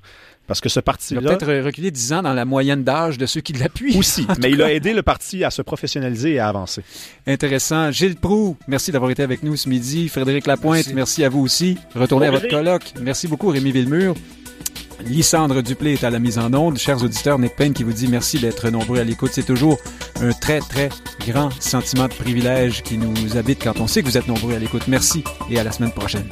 Parce que ce il a parti-là... peut-être reculé 10 ans dans la moyenne d'âge de ceux qui l'appuient. Aussi, (laughs) mais il a aidé le parti à se professionnaliser et à avancer. Intéressant. Gilles Proux, merci d'avoir été avec nous ce midi. Frédéric Lapointe, merci, Merci. à vous aussi. Retournez à votre colloque. Merci beaucoup, Rémi Villemur. Lysandre Duplé est à la mise en onde. Chers auditeurs, Nick Payne qui vous dit merci d'être nombreux à l'écoute. C'est toujours un très, très grand sentiment de privilège qui nous habite quand on sait que vous êtes nombreux à l'écoute. Merci et à la semaine prochaine.